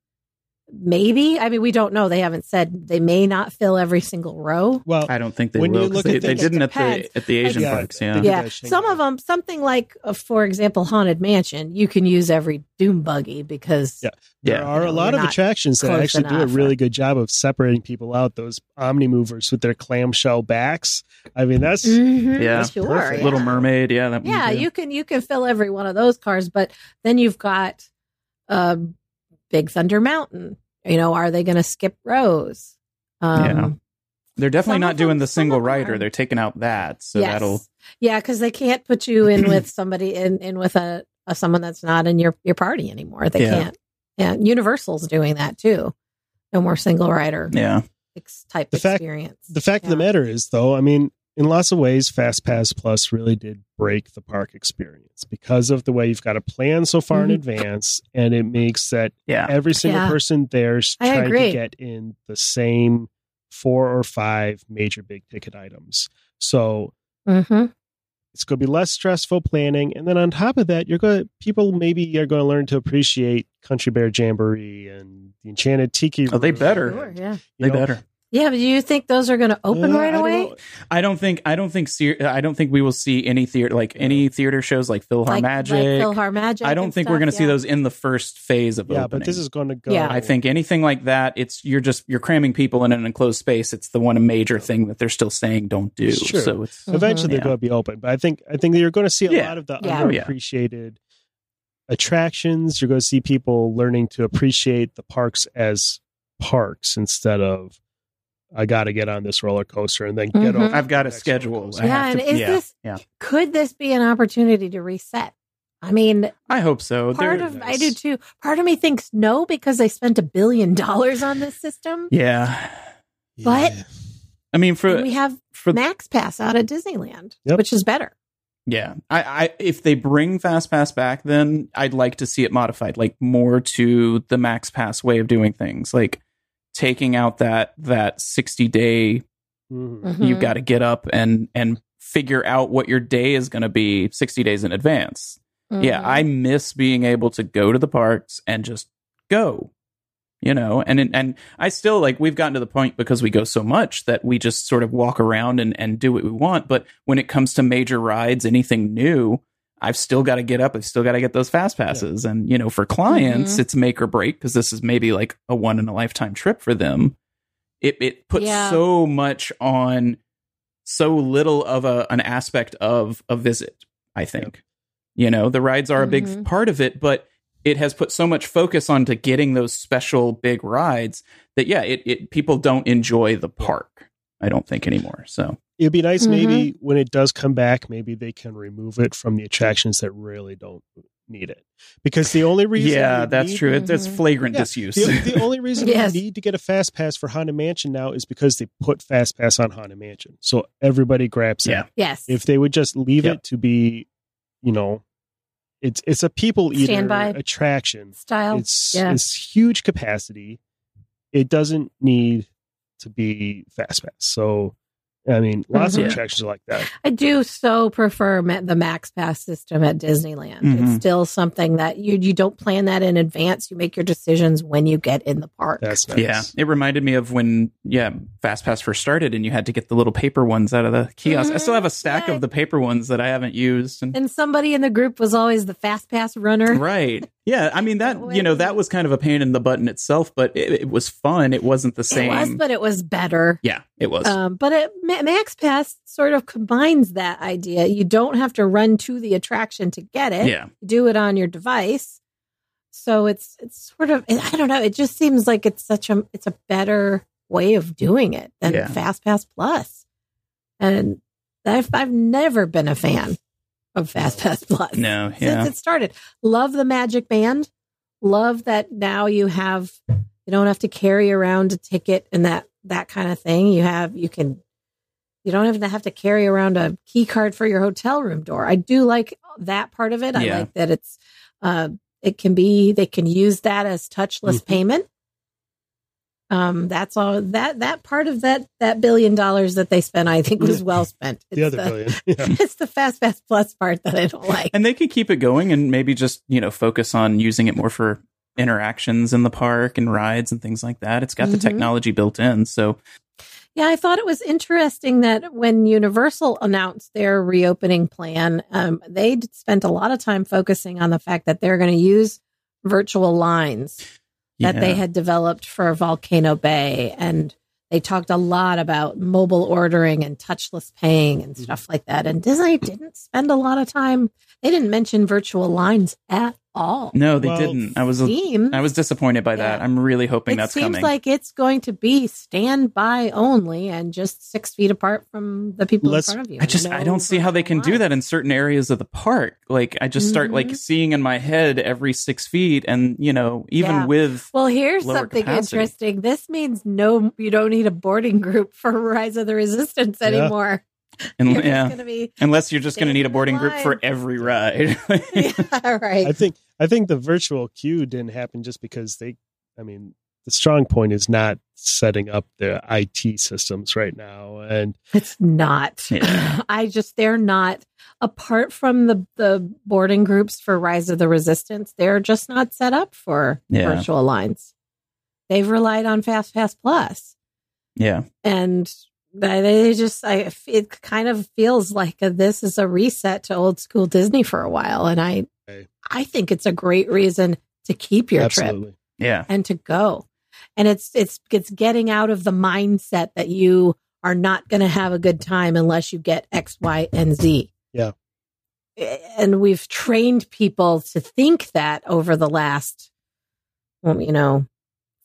Maybe I mean we don't know. They haven't said they may not fill every single row. well, I don't think they When you look they, at they didn't at the at the Asian Yeah, parks. Yeah, think yeah, that's some of them, something like, uh, for example, Haunted Mansion, you can use every Doom buggy because Yeah. there Yeah. are You a lot of attractions that close actually do a really or- good job of separating people out. Those Omni movers with their clamshell backs. I mean, that's Mhm, Yeah. sure, Perfect. yeah. Little Mermaid. Yeah, that Yeah, you can you can fill every one of those cars, but then you've got uh, Big Thunder Mountain. You know, are they going to skip rows? Um, Yeah. They're definitely not doing the single rider. They're taking out that, so yes. that'll yeah, because they can't put you in with somebody in in with a, a someone that's not in your your party anymore. They Yeah. can't. Yeah, Universal's doing that too. No more single rider yeah. ex- type The fact- experience. the fact of the matter is, though, I mean, in lots of ways, Fast Pass Plus really did break the park experience because of the way you've got to plan so far Mhm. in advance, and it makes that Yeah. every single Yeah. person there's I trying agree. to get in the same four or five major big ticket items. So Mhm. it's going to be less stressful planning, and then on top of that, you're going to people maybe are going to learn to appreciate Country Bear Jamboree and the Enchanted Tiki. Oh, they Room better. Sure, yeah. They know, better. Yeah, but do you think those are going to open uh, right I don't away? I don't think. I don't think. I don't think we will see any theater like any theater shows like Philhar Like, Magic. like PhilharMagic. I don't and think we're going to see those in the first phase of opening. Yeah, opening. but this is going to go. Yeah. I think anything like that, it's you're just you're cramming people in an enclosed space. It's the one major thing that they're still saying don't do. It's true. So it's eventually they're Yeah. going to be open. But I think I think that you're going to see a Yeah. lot of the Yeah. Oh, yeah. underappreciated attractions. You're going to see people learning to appreciate the parks as parks instead of I got to get on this roller coaster and then get Mhm. off. I've got the a schedule. I. Yeah, have and to- is yeah, this yeah. could this be an opportunity to reset? I mean, I hope so. part There- of I do too. Part of me thinks no because they spent a billion dollars on this system. yeah. But- Yeah. I mean, for we have for Max Pass out at Disneyland, Yep. which is better. Yeah, I, I if they bring Fast Pass back, then I'd like to see it modified, like more to the Max Pass way of doing things, like taking out that that sixty day. Mhm. You've Mhm. got to get up and and figure out what your day is going to be sixty days in advance. Yeah, Mhm. I miss being able to go to the parks and just go. You know, and and I still like we've gotten to the point because we go so much that we just sort of walk around and, and do what we want. But when it comes to major rides, anything new, I've still got to get up. I've still got to get those fast passes. And you know, for clients, Mhm. it's make or break because this is maybe like a one in a lifetime trip for them. It it puts Yeah. so much on so little of a an aspect of a visit. I think. You know, the rides are a big Mhm. part of it, but it has put so much focus onto getting those special big rides that yeah, it, it people don't enjoy the park. I don't think anymore. So It'd be nice Mhm. maybe when it does come back, maybe they can remove it from the attractions that really don't need it. Because the only reason yeah, that's need- true. It, that's flagrant Yeah, disuse. The, the only reason Yes. you need to get a fast pass for Haunted Mansion now is because they put fast pass on Haunted Mansion. So everybody grabs it. Yeah. Yes. If they would just leave Yep. it to be, you know, it's it's a people eater Standby. attraction. Style. It's yeah. it's huge capacity. It doesn't need to be fast pass. So I mean, lots Mhm. of attractions are like that. I do so prefer the Max Pass system at Disneyland. Mhm. It's still something that you you don't plan that in advance. You make your decisions when you get in the park. That's nice. Yeah, it reminded me of when yeah Fast Pass first started, and you had to get the little paper ones out of the kiosk. I still have a stack Yeah. of the paper ones that I haven't used. And, and somebody in the group was always the Fast Pass runner. right, yeah, I mean that you know that was kind of a pain in the button itself, but it, it was fun. It wasn't the same. It was, but it was better. yeah, it was. Um, but it, Max Pass sort of combines that idea. You don't have to run to the attraction to get it. yeah, You do it on your device. So it's it's sort of I don't know. It just seems like it's such a it's a better way of doing it than Yeah. Fast Pass Plus. And I've I've never been a fan of Fast Pass Plus no, yeah, since it started. Love the Magic Band. Love that now you have you don't have to carry around a ticket and that that kind of thing. You have you can you don't even have to carry around a key card for your hotel room door. I do like that part of it. I Yeah. like that it's uh it can be they can use that as touchless Mhm. payment. Um that's all that that part of that that billion dollars that they spent I think was well spent. The It's other billion. Yeah. it's the Fast fast Plus part that I don't like. and they could keep it going and maybe just you know focus on using it more for interactions in the park and rides and things like that. It's got the Mhm. technology built in, so Yeah, I thought it was interesting that when Universal announced their reopening plan, um, they spent a lot of time focusing on the fact that they're going to use virtual lines that they had developed for Volcano Bay. And they talked a lot about mobile ordering and touchless paying and mm-hmm. stuff like that. And Disney didn't spend a lot of time, they didn't mention virtual lines at all. No, they Well, didn't. I was Seems- I was disappointed by that. Yeah. I'm really hoping it that's seems coming. like it's going to be standby only and just six feet apart from the people Let's- in front of you. I just I don't see how they can do that in certain areas of the park. Like I just start like Mhm. seeing in my head every six feet, and you know even Yeah. with Well, here's lower something capacity. interesting. This means no, you don't need a boarding group for Rise of the Resistance Yeah. Anymore. and, You're yeah, going to be unless you're just going to need a boarding group for every ride. yeah, right. I think I think the virtual queue didn't happen just because they I mean the strong point is not setting up the IT systems right now and It's not. Yeah. I just they're not apart from the the boarding groups for Rise of the Resistance, they're just not set up for Yeah. virtual lines. They've relied on Fast Pass Plus. yeah, and they they just I it kind of feels like a, this is a reset to old school Disney for a while and I Okay. I think it's a great reason to keep your trip yeah, and to go. And it's it's it's getting out of the mindset that you are not going to have a good time unless you get X, Y, and Z. Yeah. And we've trained people to think that over the last, well, you know,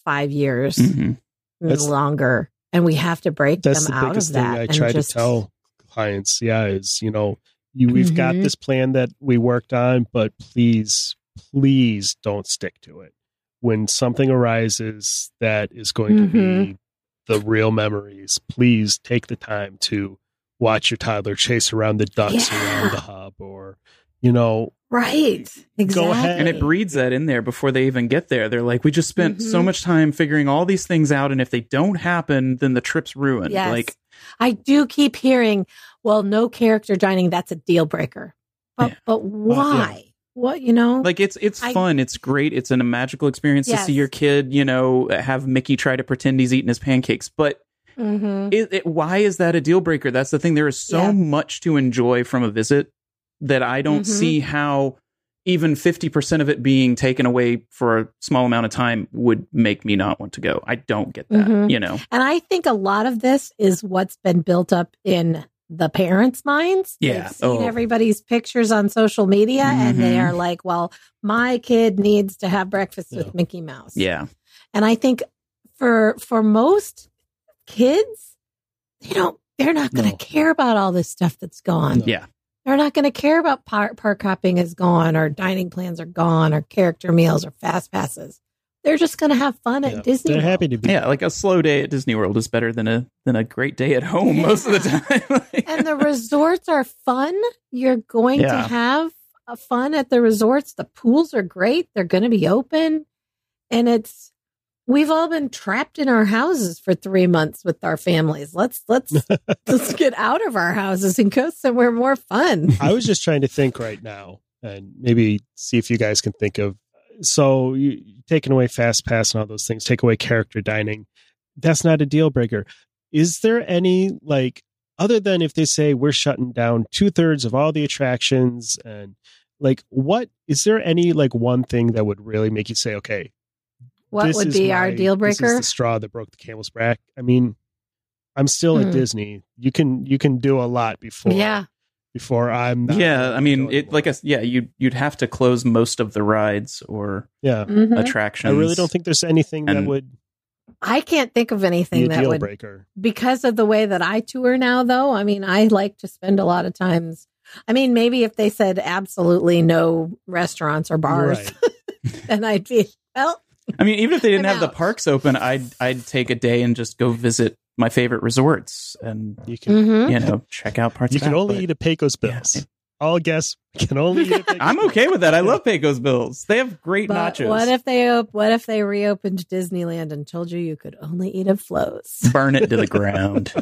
five years Mhm. That's- longer. And we have to break That's them the out biggest of thing that. I and try just- to tell clients. Yeah, is you know you we've got Mhm. this plan that we worked on, but please, please don't stick to it. When something arises that is going to be Mhm. the real memories, please take the time to watch your toddler chase around the ducks Yeah. around the hub, or you know, Right. Exactly. ahead. and it breeds that in there before they even get there. They're like, we just spent so Mhm. much time figuring all these things out, and if they don't happen, then the trip's ruined. Yes. Like, I do keep hearing, well, no character dining, that's a deal breaker. But Yeah. but why? What you know? like it's it's I- fun. It's great. It's an, a magical experience to see your kid, you know, have Mickey try to pretend he's eating his pancakes. But hmm it, it, why is that a deal breaker? That's the thing. There is so Yeah. much to enjoy from a visit that I don't Mhm. see how even 50% of it being taken away for a small amount of time would make me not want to go. I don't get that, Mhm. you know? And I think a lot of this is what's been built up in the parents' minds. Yeah. They've seen Oh. everybody's pictures on social media and they Mhm. are like, well, my kid needs to have breakfast Yeah. with Mickey Mouse. Yeah. And I think for for most kids, they don't they're not going to No. care about all this stuff that's gone. No. Yeah. They're not going to care about park, park hopping is gone or dining plans are gone or character meals or fast passes. They're just going to have fun at Yeah. Disney. They're World. happy to be. Yeah. Like a slow day at Disney World is better than a, than a great day at home Yeah. most of the time. Like- and the resorts are fun. You're going to have a fun at the resorts. The pools are great. They're going to be open. And it's we've all been trapped in our houses for 3 months with our families. Let's let's let's get out of our houses and go somewhere more fun. I was just trying to think right now, and maybe see if you guys can think of. So you taking away fast pass and all those things, take away character dining. That's not a deal breaker. Is there any like other than if they say we're shutting down two thirds of all the attractions and like what is there any like one thing that would really make you say okay What this would is be our my- deal This is breaker? the straw that broke the camel's back. I mean, I'm still Hmm. at Disney. You can you can do a lot before Yeah. before I'm not yeah. I mean, going it, like, I, anymore. yeah, you'd, you'd have to close most of the rides or yeah. Mhm. attractions. I really don't think there's anything that would I can't think of anything that deal would breaker. because of the way that I tour now, though, I mean, I like to spend a lot of times. I mean, maybe if they said absolutely no restaurants or bars, Right. then I'd be, well, I mean, even if they didn't I'm have the parks open, I'd I'd take a day and just go visit my favorite resorts and You can mhm. you know check out parts. you of can that, only but- eat at Pecos Yeah. Bills. All guests can only eat at Pecos I'm okay with that. I love Pecos Bills. They have great but nachos. what if they op- what if they reopened Disneyland and told you you could only eat at Flo's? Burn it to the ground.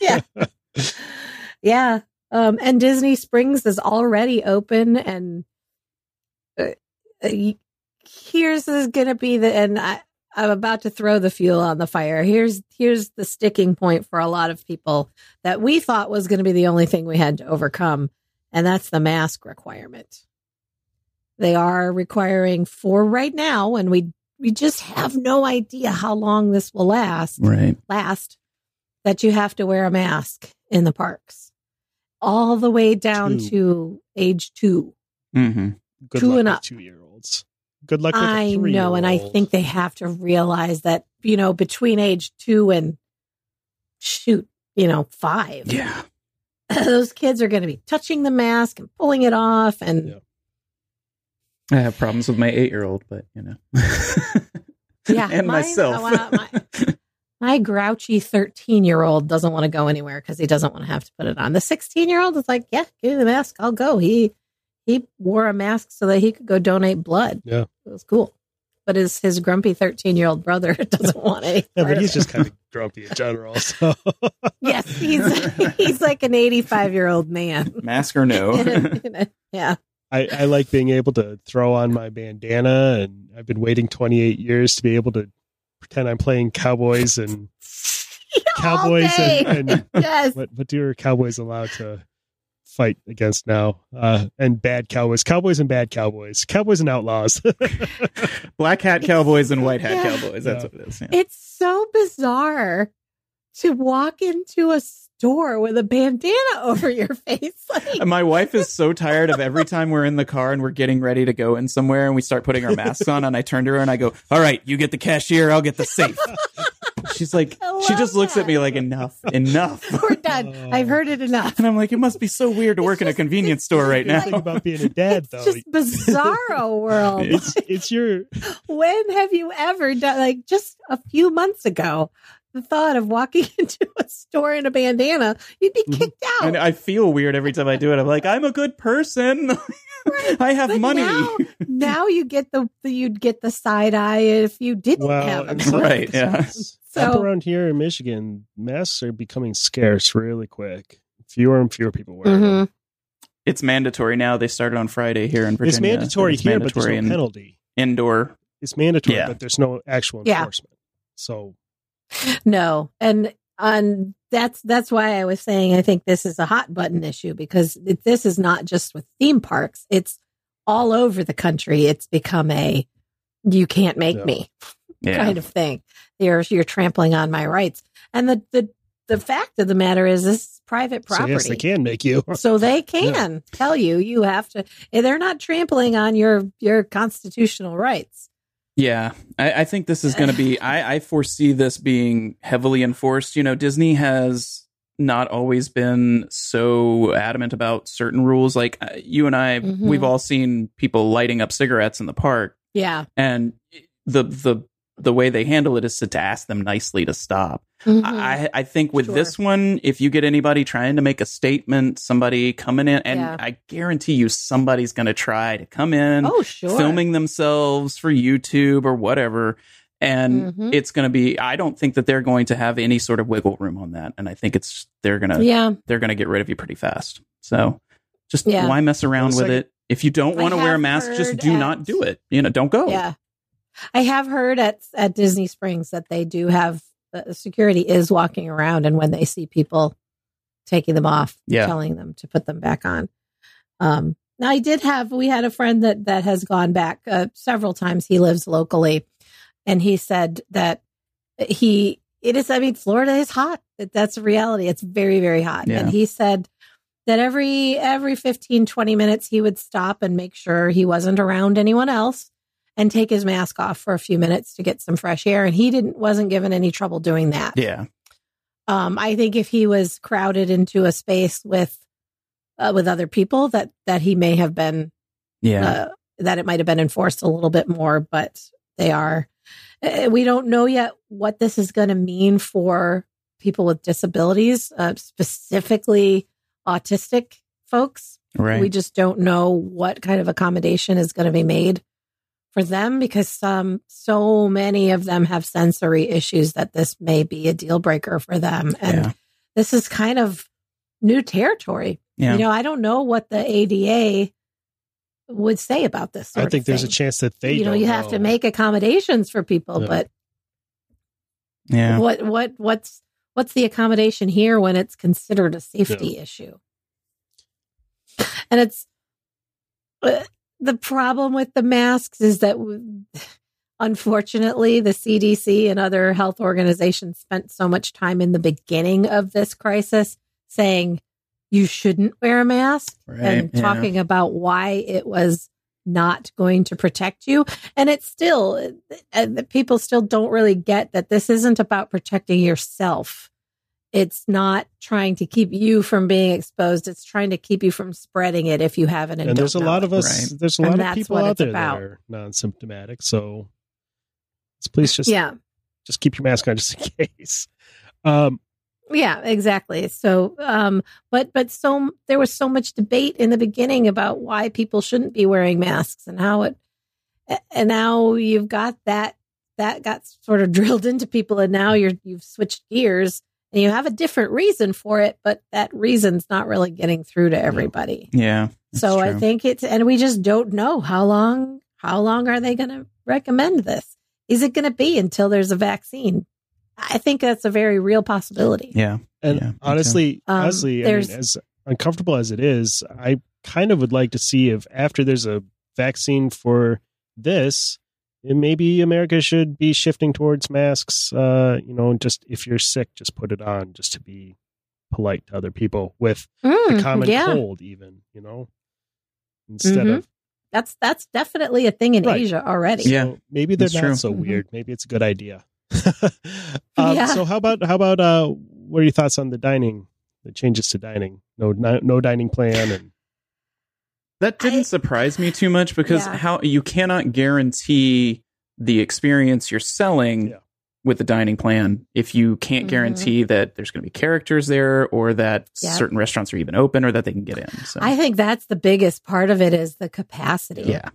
yeah, yeah. Um, and Disney Springs is already open, and uh, uh, here's is going to be the and I. I'm about to throw the fuel on the fire. Here's here's the sticking point for a lot of people that we thought was going to be the only thing we had to overcome, and that's the mask requirement. They are requiring for right now, and we we just have no idea how long this will last right. last that you have to wear a mask in the parks all the way down Two. to age two. hmm Good Two luck and with up. two year olds. Good luck with a I know, and I think they have to realize that, you know, between age two and shoot, you know, five, Yeah. those kids are going to be touching the mask and pulling it off. And Yeah. I have problems with my eight year old, but you know. Yeah, and mine- myself. I my- my grouchy 13 year old doesn't want to go anywhere because he doesn't want to have to put it on. The 16 year old is like, yeah, give me the mask. I'll go. He, he wore a mask so that he could go donate blood. Yeah. It was cool. But his, his grumpy 13 year old brother doesn't want any. Yeah, but he's just kind of grumpy in general. So yes, he's, he's like an 85 year old man. Mask or no. In a- in a- yeah. I, I like being able to throw on my bandana, and I've been waiting 28 years to be able to pretend I'm playing cowboys and Cowboys and, and yes. what what are cowboys allowed to fight against now? Uh, and bad cowboys, cowboys and bad cowboys, cowboys and outlaws. Black hat cowboys and white hat Yeah. cowboys. That's Yeah. what it is. Yeah. It's so bizarre to walk into a store with a bandana over your face. Like, my wife is so tired of every time we're in the car and we're getting ready to go in somewhere and we start putting our masks on and I turn to her and I go, "All right, you get the cashier, I'll get the safe." She's like, she love just looks at me like, "Enough, enough." We're done. I've heard it enough. And I'm like, "It must be so weird to It's work in a convenience store right the now." thing about being a dad, it's though, just bizarro world. it's it's your when have you ever done like just a few months ago? the thought of walking into a store in a bandana, you'd be Mhm. kicked out. And I feel weird every time I do it. I'm like, I'm a good person. Right. I have But money. Now, now you get the, the you'd get the side eye if you didn't Well, have a and. Right, yeah. Up around here in Michigan, masks are becoming scarce really quick. Fewer and fewer people wear them. Mhm. It's mandatory now. They started on Friday here in Virginia. It's mandatory It's here, but there's no in penalty. indoor. It's mandatory, Yeah. but there's no actual Yeah. enforcement. So No, and on that's that's why I was saying I think this is a hot button issue because it, this is not just with theme parks; it's all over the country. It's become a you can't make Yeah. me Yeah. kind of thing. You're you're trampling on my rights, and the the the fact of the matter is this is private So property. yes, they can make you. So they can tell you you have to. They're not trampling on your your constitutional rights. Yeah, I, I think this is going to be. I, I foresee this being heavily enforced. You know, Disney has not always been so adamant about certain rules. Like uh, you and I, Mhm. we've all seen people lighting up cigarettes in the park, Yeah. and the the the way they handle it is to, to ask them nicely to stop. Mhm. I, I think with Sure. this one, if you get anybody trying to make a statement, somebody coming in, and Yeah. I guarantee you somebody's going to try to come in, oh sure. filming themselves for YouTube or whatever. And Mhm. it's going to be, I don't think that they're going to have any sort of wiggle room on that. And I think it's, they're going to, Yeah. they're going to get rid of you pretty fast. So just Yeah. why mess around with it's it? If you don't want to wear a mask, just do at- not do it. You know, don't go. Yeah. I have heard at at Disney Springs that they do have uh, security is walking around and when they see people taking them off, Yeah. telling them to put them back on. Um now I did have we had a friend that that has gone back uh, several times. He lives locally and he said that he it is I mean Florida is hot. That's a reality. It's very very hot. Yeah. And he said that every every 15 20 minutes he would stop and make sure he wasn't around anyone else and take his mask off for a few minutes to get some fresh air and he didn't wasn't given any trouble doing that Yeah. um i think if he was crowded into a space with uh, with other people that that he may have been Yeah. uh, that it might have been enforced a little bit more but they are uh, we don't know yet what this is going to mean for people with disabilities uh, specifically autistic folks right. we just don't know what kind of accommodation is going to be made for them because um, so many of them have sensory issues that this may be a deal breaker for them. And Yeah. this is kind of new territory. yeah. You know, I don't know what the ADA would say about this. Sort I think of there's a chance that they you know don't you have to make accommodations for people, Yeah. but yeah. what what what's what's the accommodation here when it's considered a safety issue and it's uh, the problem with the masks is that unfortunately the cdc and other health organizations spent so much time in the beginning of this crisis saying you shouldn't wear a mask Right, and yeah. talking about why it was not going to protect you and it's still eh, eh, and people still don't really get that this isn't about protecting yourself it's not trying to keep you from being exposed it's trying to keep you from spreading it if you haven't and, and there's a lot it. of us. Right. There's a And lot of that's people what out it's there about. that are non-symptomatic. So, let's please just yeah just keep your mask on just in case. Um, yeah exactly so um but but so there was so much debate in the beginning about why people shouldn't be wearing masks and how it and now you've got that that got sort of drilled into people and now you're you've switched gears and you have a different reason for it but that reason's not really getting through to everybody. Yeah. that's so i think it's and we just don't know how long how long are they going to recommend this? Is it going to be until there's a vaccine? I think that's a very real possibility. Yeah. and Yeah, me honestly, Um, honestly, I mean, as uncomfortable as it is, I kind of would like to see if after there's a vaccine for this, and maybe America should be shifting towards masks. Uh, you know, just if you're sick, just put it on, just to be polite to other people with the Mm, common yeah cold, even you know, instead Mhm. of that's that's definitely a thing in Right. asia already So Yeah, maybe they're that's not true. so Mhm. weird. Maybe it's a good idea. um, Yeah. So how about how about uh, what are your thoughts on the dining, the changes to dining? No, no, no dining plan, and That didn't I- surprise me too much because Yeah. how you cannot guarantee the experience you're selling Yeah. with the dining plan if you can't Mhm. guarantee that there's going to be characters there or that Yep. certain restaurants are even open or that they can get in. So I think that's the biggest part of it is the capacity. yeah,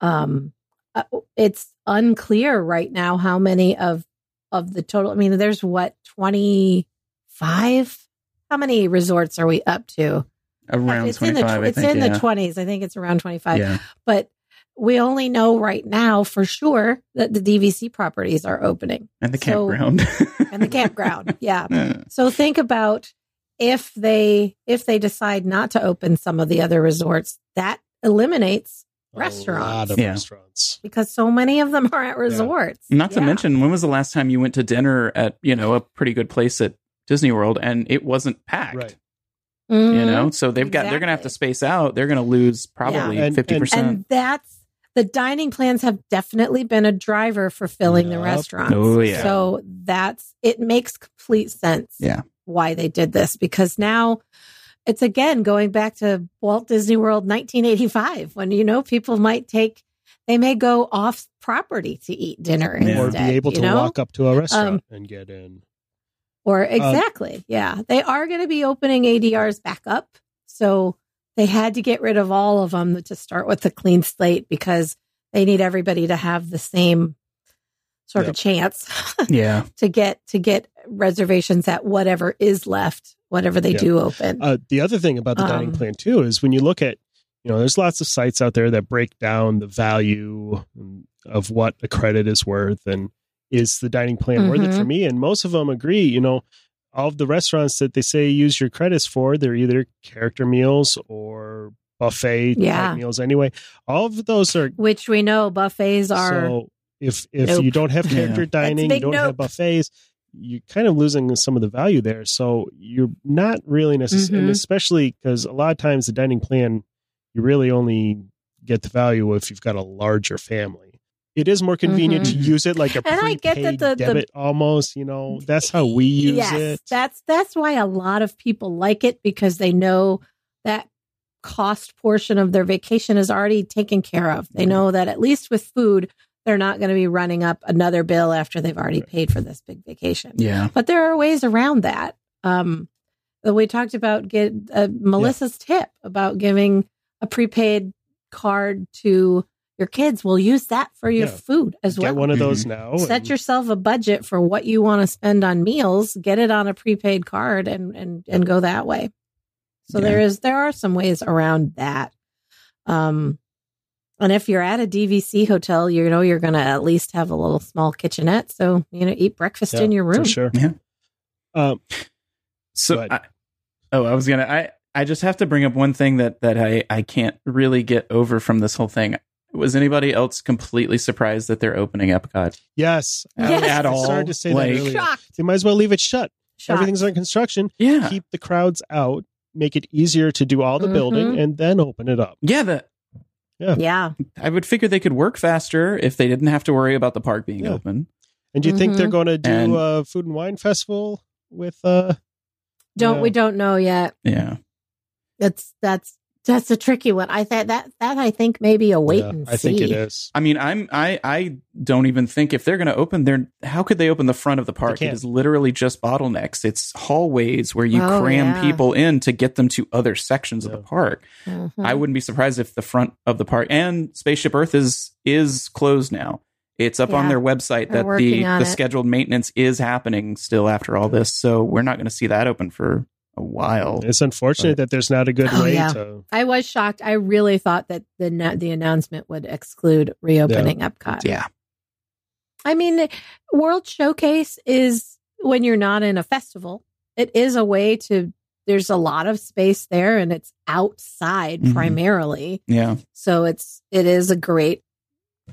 um uh, it's unclear right now how many of of the total i mean there's what 25 how many resorts are we up to around it's in the 25 it's think. in yeah. the 20s i think it's around 25 yeah. but we only know right now for sure that the dvc properties are opening And the So- campground. and the campground yeah Yeah. so think about if they if they decide not to open some of the other resorts that eliminates A Restaurants. lot of Yeah. restaurants. because so many of them are at resorts Not to Yeah. mention, when was the last time you went to dinner at, you know, a pretty good place at Disney World and it wasn't packed? Right. You Mhm. know, so they've got, they're going to have to space out. They're going to lose probably Yeah. And- 50%. and that's the dining plans have definitely been a driver for filling the Yep. restaurants. Oh, yeah. So that's it makes complete sense. Yeah. Why they did this because now it's again going back to Walt Disney World 1985 when you know people might take they may go off property to eat dinner Yeah. Or be able you to know? walk up to a restaurant Um, and get in. Or exactly. yeah. They are going to be opening ADRs back up. So they had to get rid of all of them to start with a clean slate because they need everybody to have the same sort Yep. of chance yeah. to get to get reservations at whatever is left, whatever they Yeah. do open. Uh, the other thing about the dining Um, plan too is when you look at, you know, there's lots of sites out there that break down the value of what a credit is worth and is the dining plan worth it for Mhm. me? And most of them agree. You know, all of the restaurants that they say use your credits for, they're either character meals or buffet type Yeah. meals. Anyway, all of those are which we know buffets are so if if Nope. you don't have character Yeah. dining, you don't have buffets, you're kind of losing some of the value there. So you're not really necessary, and Mhm. especially because a lot of times the dining plan, you really only get the value if you've got a larger family. It is more convenient Mhm. to use it like a And I prepaid get that the- the- debit almost. You know, that's how we use yes, it. That's that's why a lot of people like it because they know that cost portion of their vacation is already taken care of. They know that at least with food, they're not going to be running up another bill after they've already Right. paid for this big vacation. Yeah. But there are ways around that. Um, we talked about get uh, Melissa's tip about giving a prepaid card to your kids. We'll use that for your Yeah. food as well. Get one of those Mhm. now. set and- yourself a budget for what you want to spend on meals get it on a prepaid card and and and go that way so Yeah. there is there are some ways around that um and if you're at a DVC hotel, you know you're going to at least have a little small kitchenette, so you know eat breakfast Yeah, in your room. for sure. Yeah. Um, So, I, oh, I was gonna. I I just have to bring up one thing that that I I can't really get over from this whole thing. Was anybody else completely surprised that they're opening Epcot yes, Yes. at I all? started to say Like- that earlier. Shocked. They might as well leave it shut. Shocked. Everything's under construction. Yeah, keep the crowds out, make it easier to do all the building, Mhm. and then open it up. yeah. The yeah. yeah. I would figure they could work faster if they didn't have to worry about the park being Yeah. open. And do you think they're Mhm. going to do And- a food and wine festival with? uh Don't we don't know yet. Yeah, That's that's that's a tricky one. I thought that that I think maybe a wait yeah, and I think it is. I mean, I'm I I don't even think if they're going to open there, how could they open the front of the park? It is literally just bottlenecks. It's hallways where you Oh, cram yeah. people in to get them to other sections of the park. Mhm. I wouldn't be surprised if the front of the park and Spaceship Earth is is closed now. It's up on their website they're that the the it. scheduled maintenance is happening still after all this. So we're not going to see that open for a while. It's unfortunate that there's not a good Oh, way yeah. to. I was shocked. I really thought that the the announcement would exclude reopening Epcot. Yeah. I mean, World Showcase is when you're not in a festival. It is a way to. There's a lot of space there, and it's outside Mhm. primarily. Yeah. So it's it is a great,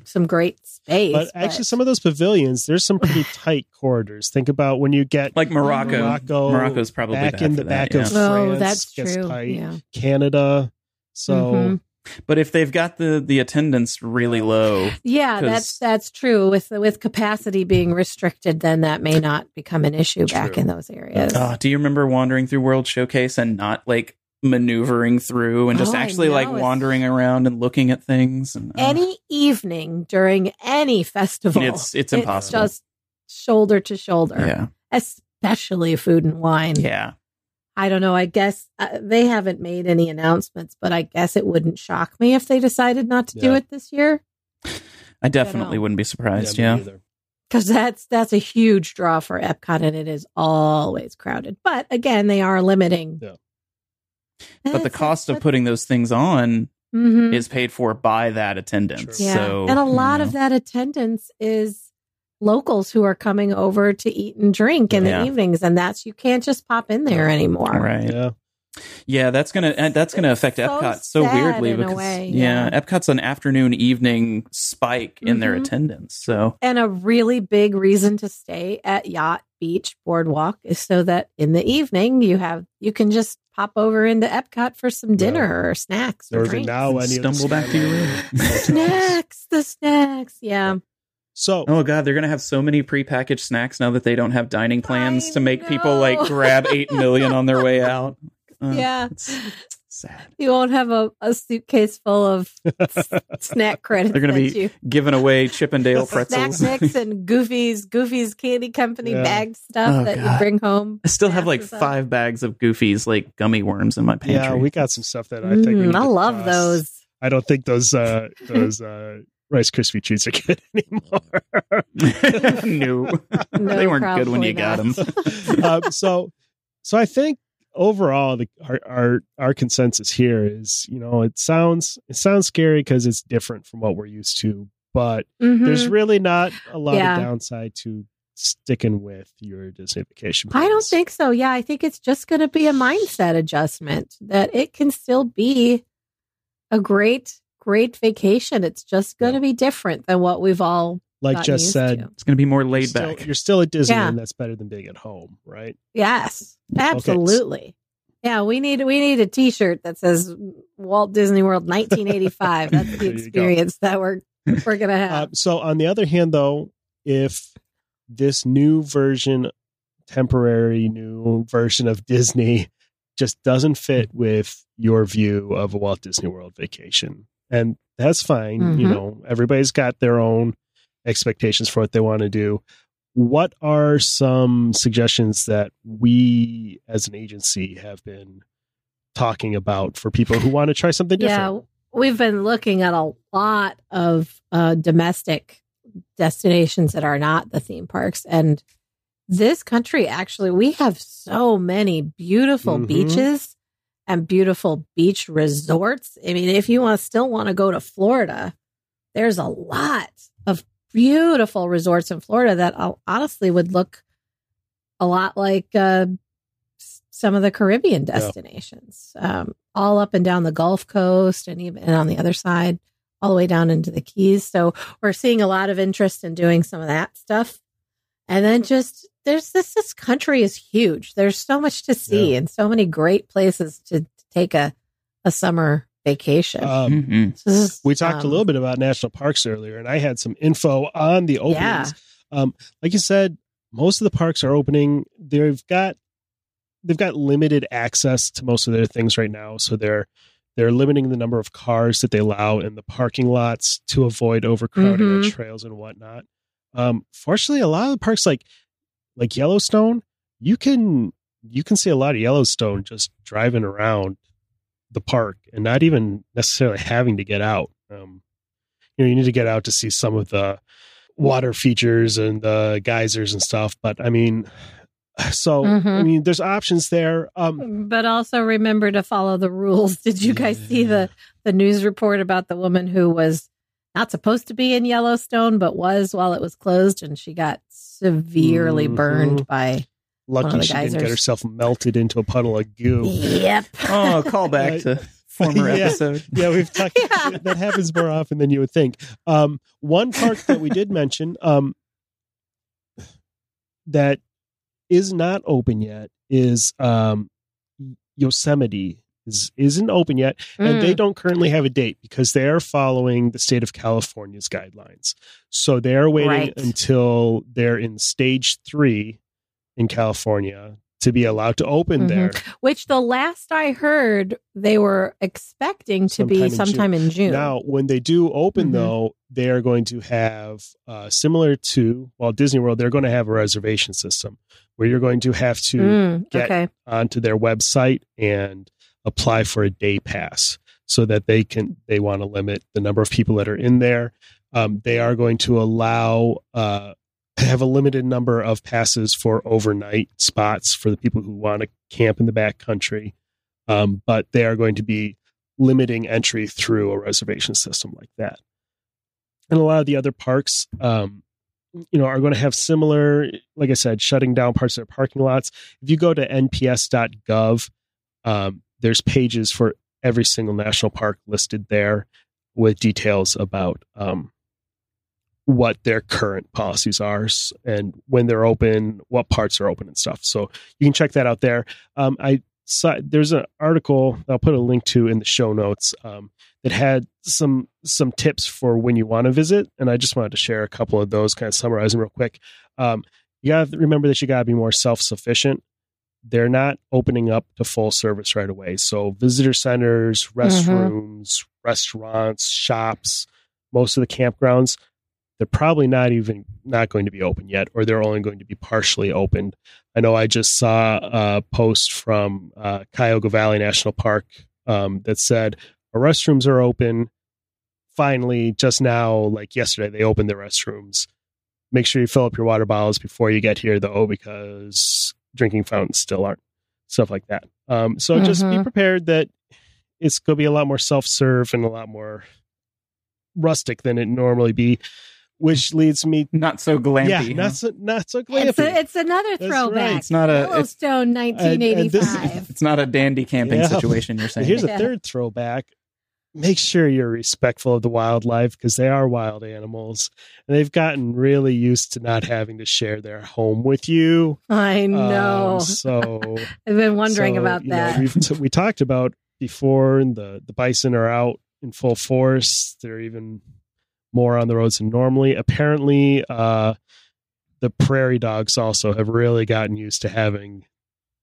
some great space. But actually, some of those pavilions, there's some pretty tight corridors. Think about when you get Like Morocco. Morocco, Morocco's probably back bad in the that, back of yeah. oh, France that's gets true. tight. Yeah. Canada. So Mhm. But if they've got the the attendance really low, yeah, that's that's true. With with capacity being restricted, then that may not become an issue back in those areas. Oh, do you remember wandering through World Showcase and not like maneuvering through and just Oh, actually like wandering around and looking at things? And, oh, any evening during any festival, It's- it's impossible. just shoulder to shoulder, Yeah. especially food and wine. Yeah. I don't know. I guess uh, they haven't made any announcements, but I guess it wouldn't shock me if they decided not to do it this year I definitely know. wouldn't be surprised. me Yeah. because that's that's a huge draw for Epcot, and it is always crowded. But again, they are limiting. Yeah. But the cost of putting those things on hmm is paid for by that attendance. Yeah, So, and a lot you of that attendance is locals who are coming over to eat and drink in Yeah. the evenings, and that's you can't just pop in there anymore. Right. Yeah. Yeah, that's gonna uh, that's gonna It's affect so Epcot so weirdly because way, yeah. yeah. Epcot's an afternoon evening spike in their Mhm. attendance. So And a really big reason to stay at Yacht Beach Boardwalk is so that in the evening you have you can just pop over into Epcot for some dinner or snacks. Or Or even drinks. now, any Stumble back to your room. Snacks, the snacks, yeah. So oh god, they're gonna have so many prepackaged snacks now that they don't have dining plans I to make people like grab eight million on their way out. Uh, Yeah. it's sad. You won't have a, a suitcase full of s- snack credits. They're gonna be you, giving away Chip 'n Dale pretzels, snack mix and Goofy's Goofy's Candy Company Yeah. bagged stuff Oh, that God. you bring home. I still have like masses of. five bags of Goofy's like gummy worms in my pantry. yeah, we got some stuff that I think Mm, need I love toss. those. I don't think those uh those uh Rice Krispie treats are good anymore. no. No, they weren't good when probably you got them. um, so so I think overall the our, our our consensus here is you know it sounds it sounds scary because it's different from what we're used to, but Mhm. there's really not a lot Yeah. of downside to sticking with your Disney vacation. I don't think so. Yeah, I think it's just going to be a mindset adjustment that it can still be a great, great vacation. It's just going to be different than what we've all like gotten Jess used said. to. It's going to be more You're laid still, back. you're still at Disney, Yeah. and that's better than being at home, right? Yes, absolutely. Yeah, we need we need a T-shirt that says Walt Disney World 1985. That's the There you go. experience that we're we're gonna have. Uh, so on the other hand, though, if this new version, temporary new version of Disney, just doesn't fit with your view of a Walt Disney World vacation, and that's fine. You Mhm. know, everybody's got their own expectations for what they want to do. What are some suggestions that we as an agency have been talking about for people who want to try something different? Yeah, we've been looking at a lot of uh, domestic destinations that are not the theme parks, and this country actually we have so many beautiful Mhm. beaches and beautiful beach resorts. I mean, if you want still want to go to Florida, there's a lot of beautiful resorts in Florida that honestly would look a lot like uh, some of the Caribbean destinations, um, all up and down the Gulf Coast and even and on the other side, all the way down into the Keys. So we're seeing a lot of interest in doing some of that stuff. And then just there's this this country is huge. There's so much to see Yeah. and so many great places to, to take a a summer vacation. Um, Mhm. Is, We talked a um, little bit about national parks earlier, and I had some info on the openings. Um, like you said, most of the parks are opening. They've got they've got limited access to most of their things right now, so they're they're limiting the number of cars that they allow in the parking lots to avoid overcrowding on Mhm. trails and whatnot. Um, fortunately, a lot of the parks like like Yellowstone, you can you can see a lot of Yellowstone just driving around the park and not even necessarily having to get out. Um, you know, you need to get out to see some of the water features and the geysers and stuff. But I mean, so I Mhm. mean, there's options there. Um, But also remember to follow the rules. Did you guys see the the news report about the woman who was not supposed to be in Yellowstone but was while it was closed and she got severely Mhm. burned by lucky of the she didn't get herself melted into a puddle of goo. Yep. Oh, call back to former Yeah. episode. yeah, we've talked. Yeah. That happens more often than you would think. Um, one park that we did mention um, that is not open yet is um, Yosemite. Is, isn't open yet, and they Mm. don't currently have a date because they are following the state of California's guidelines. So they are waiting Right. until they're in stage three in California to be allowed to open Mhm. there. Which the last I heard, they were expecting to Sometime be in sometime in June. Now, when they do open, Mhm. though, they are going to have uh, similar to Walt Disney World. They're going to have a reservation system where you're going to have to Mm, get okay. onto their website and apply for a day pass so that they can they want to limit the number of people that are in there um, they are going to allow uh, have a limited number of passes for overnight spots for the people who want to camp in the back country um, but they are going to be limiting entry through a reservation system like that. And a lot of the other parks um, you know are going to have similar like i said shutting down parts of their parking lots. If you go to nps.gov um, there's pages for every single national park listed there with details about um, what their current policies are and when they're open what parts are open and stuff. So you can check that out there. Um, i saw there's an article i'll put a link to in the show notes um, that had some some tips for when you want to visit and i just wanted to share a couple of those kind of summarize them real quick. Um, you got to remember that you got to be more self-sufficient. They're not opening up to full service right away. So visitor centers restrooms restaurants shops most of the campgrounds they're probably not even not going to be open yet or they're only going to be partially opened. I know i just saw a post from uh, cuyahoga valley national park um, that said our restrooms are open. Finally just now like yesterday they opened the restrooms. Make sure you fill up your water bottles before you get here though because drinking fountains still aren't stuff like that. Um, so just be Mhm. prepared that it's going to be a lot more self-serve and a lot more rustic than it normally be which leads me Not so glampy. yeah not so not so glampy It's, a, it's another That's throwback. right. It's not a- it's- Yellowstone, and this- 1985. It's not a dandy camping Yeah. situation. You're saying. Here's a third throwback. Make sure you're respectful of the wildlife because they are wild animals. And they've gotten really used to not having to share their home with you. I know. Um, so I've been wondering so, about you know, that. we've t- we talked about before, and the the bison are out in full force. They're even more on the roads than normally. Apparently, uh, the prairie dogs also have really gotten used to having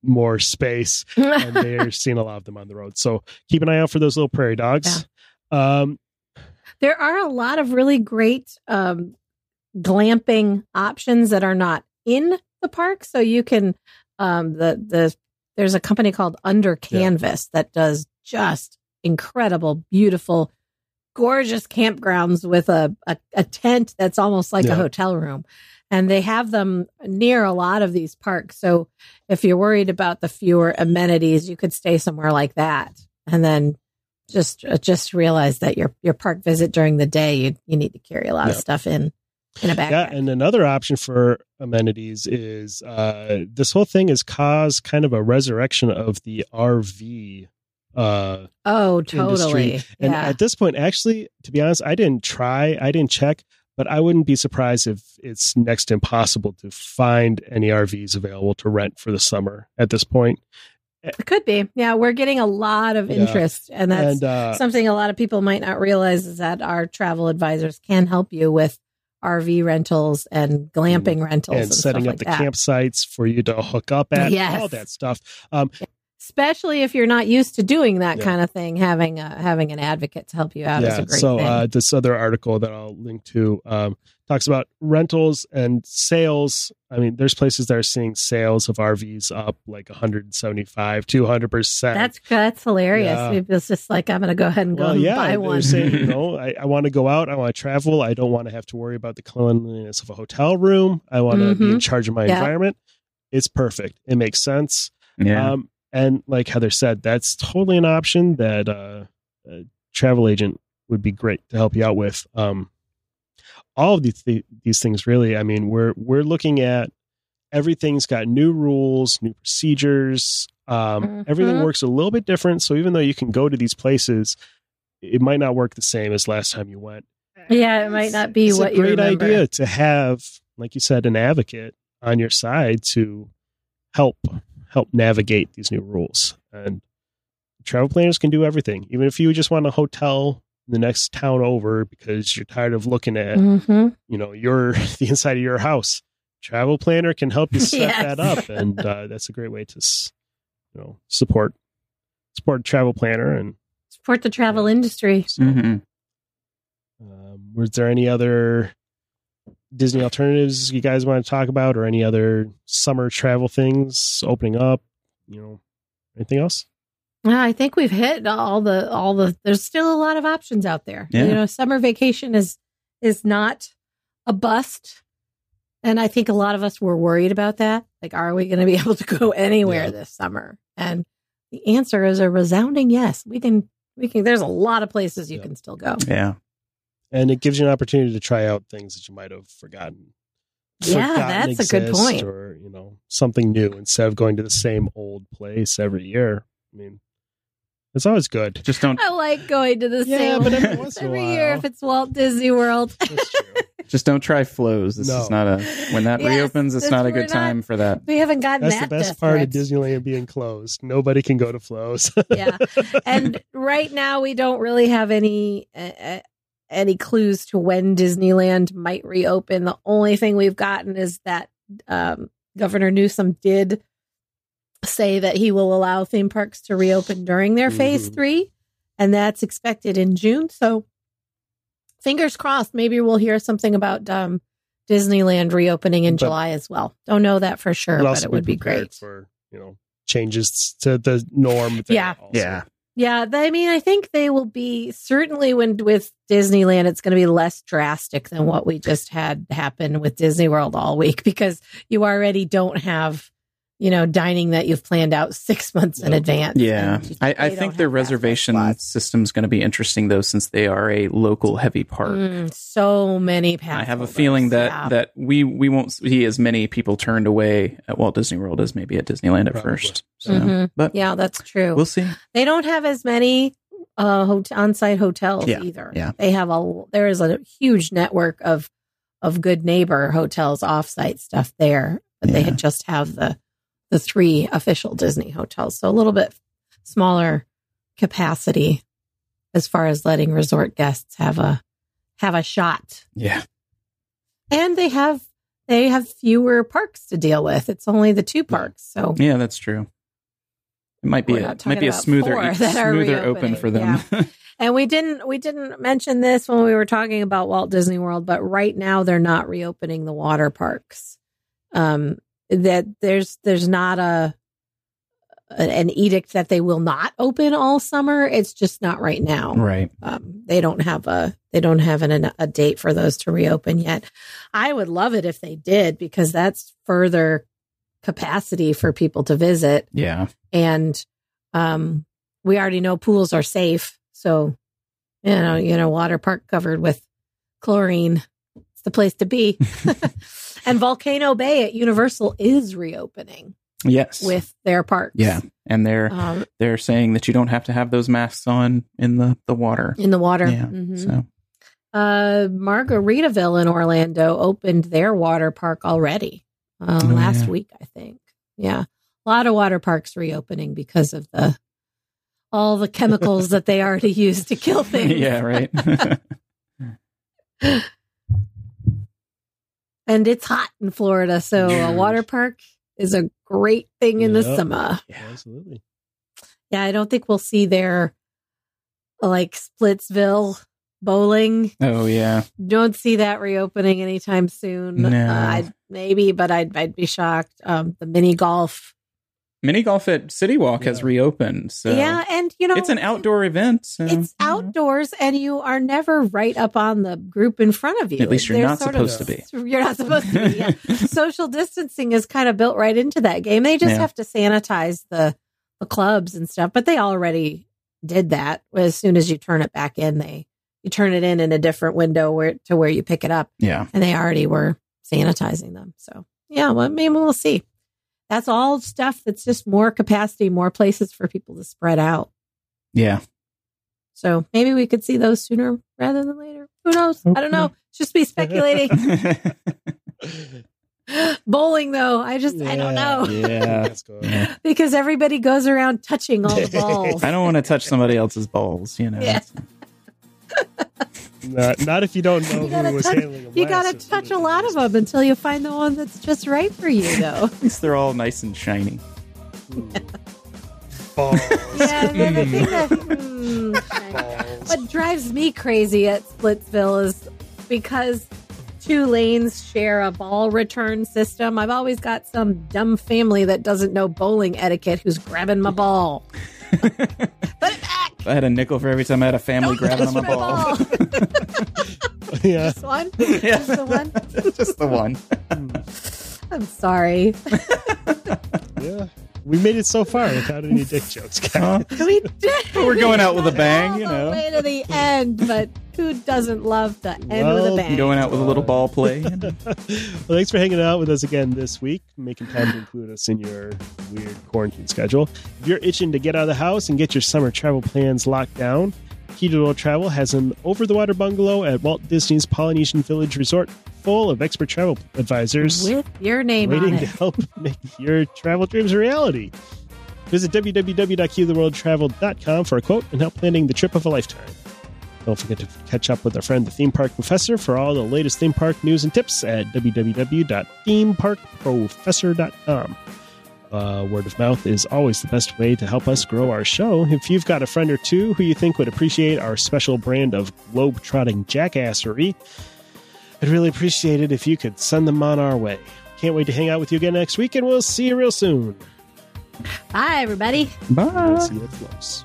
more space and they're seeing a lot of them on the road. So keep an eye out for those little prairie dogs. Um, there are a lot of really great um, glamping options that are not in the park. So you can um, the the there's a company called Under Canvas that does just incredible, beautiful, gorgeous campgrounds with a a, a tent that's almost like Yeah. a hotel room. And they have them near a lot of these parks. So if you're worried about the fewer amenities, you could stay somewhere like that. And then just uh, just realize that your your park visit during the day you you need to carry a lot of stuff in in a backpack. yeah, and another option for amenities is uh, this whole thing has caused kind of a resurrection of the RV. Uh, oh, totally. industry. and yeah. at this point, actually, to be honest, I didn't try, I didn't check, but I wouldn't be surprised if it's next impossible to find any RVs available to rent for the summer at this point. it could be. Yeah, we're getting a lot of Yeah. interest and that's and uh, something a lot of people might not realize is that our travel advisors can help you with RV rentals and glamping rentals and, and setting up like the that. campsites for you to hook up at, Yes. all that stuff. Um, Especially if you're not used to doing that Yeah. kind of thing, having a, having an advocate to help you out is a great so thing. uh, this other article that I'll link to um, talks about rentals and sales. I mean, there's places that are seeing sales of RVs up like 175, 200 percent. that's that's hilarious. Yeah. It's just like I'm going to go ahead and go well, and yeah, buy they're one. saying, you know, I, I want to go out, I want to travel, I don't want to have to worry about the cleanliness of a hotel room. I want to be in Mhm. charge of my Yeah. environment. It's perfect. It makes sense. Yeah. Um, and like Heather said, that's totally an option that uh, a travel agent would be great to help you out with. Um, all of these these things, really. I mean, we're we're looking at everything's got new rules, new procedures. Um, Everything Mhm. works a little bit different. So even though you can go to these places, it might not work the same as last time you went. Yeah, it might not be It's what a you great remember. idea to have, like you said, an advocate on your side to help help navigate these new rules. And travel planners can do everything. Even if you just want a hotel in the next town over because you're tired of looking at hmm you know your the inside of your house, travel planner can help you set Yes. that up, and uh, that's a great way to, you know, support support travel planner. And Support the travel industry. so, hmm um, was there any other Disney alternatives you guys want to talk about, or any other summer travel things opening up? You know, anything else? Yeah, I think we've hit all the all the. There's still a lot of options out there. Yeah. You know, summer vacation is is not a bust, and I think a lot of us were worried about that. Like, are we going to be able to go anywhere Yeah. this summer? And the answer is a resounding yes. We can. We can. There's a lot of places you Yeah. can still go. Yeah. And it gives you an opportunity to try out things that you might have forgotten. Yeah, forgotten that's a good point. Or you know, something new instead of going to the same old place every year. I mean, it's always good. Just don't I like going to the Yeah, same but every place once every while. year if it's Walt Disney World. That's true. just don't try Flo's. This No. is not a when that Yes, reopens. It's not a good not- time for that. we haven't gotten That's the best death part of. Disneyland being closed. Nobody can go to Flo's. yeah and right now we don't really have any uh, uh, any clues to when disneyland might reopen the only thing we've gotten is that um, governor newsom did say that he will allow theme parks to reopen during their phase Mhm. three and that's expected in june so fingers crossed maybe we'll hear something about um, disneyland reopening in But- july as well don't know that for sure But but it would be prepared great for you know changes to the norm. there Yeah. also. Yeah. Yeah, I mean, I think they will be certainly when with Disneyland, it's going to be less drastic than what we just had happen with Disney World all week because you already don't have, you know, dining that you've planned out six months in advance. Yeah, I, I think their have that for reservation system is going to be interesting though, since they are a local heavy park. Mm, so many pass I have a feeling that yeah. that we we won't see as many people turned away at Walt Disney World as maybe at Disneyland at Probably. first. So, Mhm. but yeah, that's true. we'll see. they don't have as many uh hot- on-site hotels Yeah, either. yeah. They have a there is a huge network of of good neighbor hotels off-site stuff there, but they Yeah. had just have the the three official Disney hotels. So a little bit smaller capacity as far as letting resort guests have a have a shot. Yeah, And they have they have fewer parks to deal with. It's only the two parks. So yeah, that's true. It might be a might be a smoother four that are smoother open for them. And we didn't we didn't mention this when we were talking about Walt Disney World, but right now they're not reopening the water parks. Um that there's there's not a an edict that they will not open all summer. It's just not right now. right. Um, they don't have a they don't have an, a date for those to reopen yet. I would love it if they did because that's further capacity for people to visit Yeah. and um, we already know pools are safe. So, you know, you know, water park covered with chlorine, it's the place to be. and Volcano Bay at Universal is reopening Yes. with their parks. yeah, and they're Um, they're saying that you don't have to have those masks on in the the water. in the water. Yeah. Mhm. So Uh, Margaritaville in Orlando opened their water park already uh, Oh, last yeah. week, I think. Yeah, a lot of water parks reopening because of the all the chemicals that they already use to kill things. yeah, right. and it's hot in Florida, so a water park is a great thing in the Yep. summer. absolutely. Yeah, I don't think we'll see their like Splitsville bowling. oh yeah. Don't see that reopening anytime soon. No. Uh, I'd, maybe, but I'd I'd be shocked. Um, the mini golf. Mini golf at City Walk has reopened. So yeah, and you know it's an outdoor event. So. It's mm-hmm. outdoors, and you are never right up on the group in front of you. At least you're They're not sort of- supposed to be. You're not supposed to be. Yeah. Social distancing is kind of built right into that game. They just Yeah. have to sanitize the the clubs and stuff, but they already did that. As soon as you turn it back in, they you turn it in in a different window where to where you pick it up, Yeah. and they already were sanitizing them. So yeah, well, maybe we'll see. That's all stuff that's just more capacity, more places for people to spread out. Yeah. So maybe we could see those sooner rather than later. Who knows? I don't know. Just be speculating. Bowling, though, I just I don't know Yeah. Let's because everybody goes around touching all the balls. I don't want to touch somebody else's balls, you know. Yeah. Not, not if you don't know You who gotta was touch, handling them. you gotta touch a lot of them until you find the one that's just right for you, though. At least they're all nice and shiny. Balls. yeah, the, the thing that hmm, Balls. what drives me crazy at Splitsville is because two lanes share a ball return system. I've always got some dumb family that doesn't know bowling etiquette who's grabbing my ball. Put it back. If I had a nickel for every time I had a family grabbing on my Touch ball. yeah. This one? yeah, Just the one? just the one. Hmm. I'm sorry. Yeah. We made it so far without any dick jokes, guys. We did. We're going out with a Got bang, all you the know. way to the end, but who doesn't love the end with Well, a bang? Going out with a little ball play. Well, thanks for hanging out with us again this week, making time to include us in your weird quarantine schedule. If you're itching to get out of the house and get your summer travel plans locked down, Key to the World Travel has an over the water bungalow at Walt Disney's Polynesian Village Resort full of expert travel advisors with your name waiting on to help make your travel dreams a reality. Visit www.keytotheworldtravel.com for a quote and help planning the trip of a lifetime. Don't forget to catch up with our friend the Theme Park Professor for all the latest theme park news and tips at www.themeparkprofessor.com. Uh, word of mouth is always the best way to help us grow our show. If you've got a friend or two who you think would appreciate our special brand of globe-trotting jackassery, I'd really appreciate it if you could send them on our way. Can't wait to hang out with you again next week, and we'll see you real soon. Bye, everybody. We'll Bye. see you at Flo's.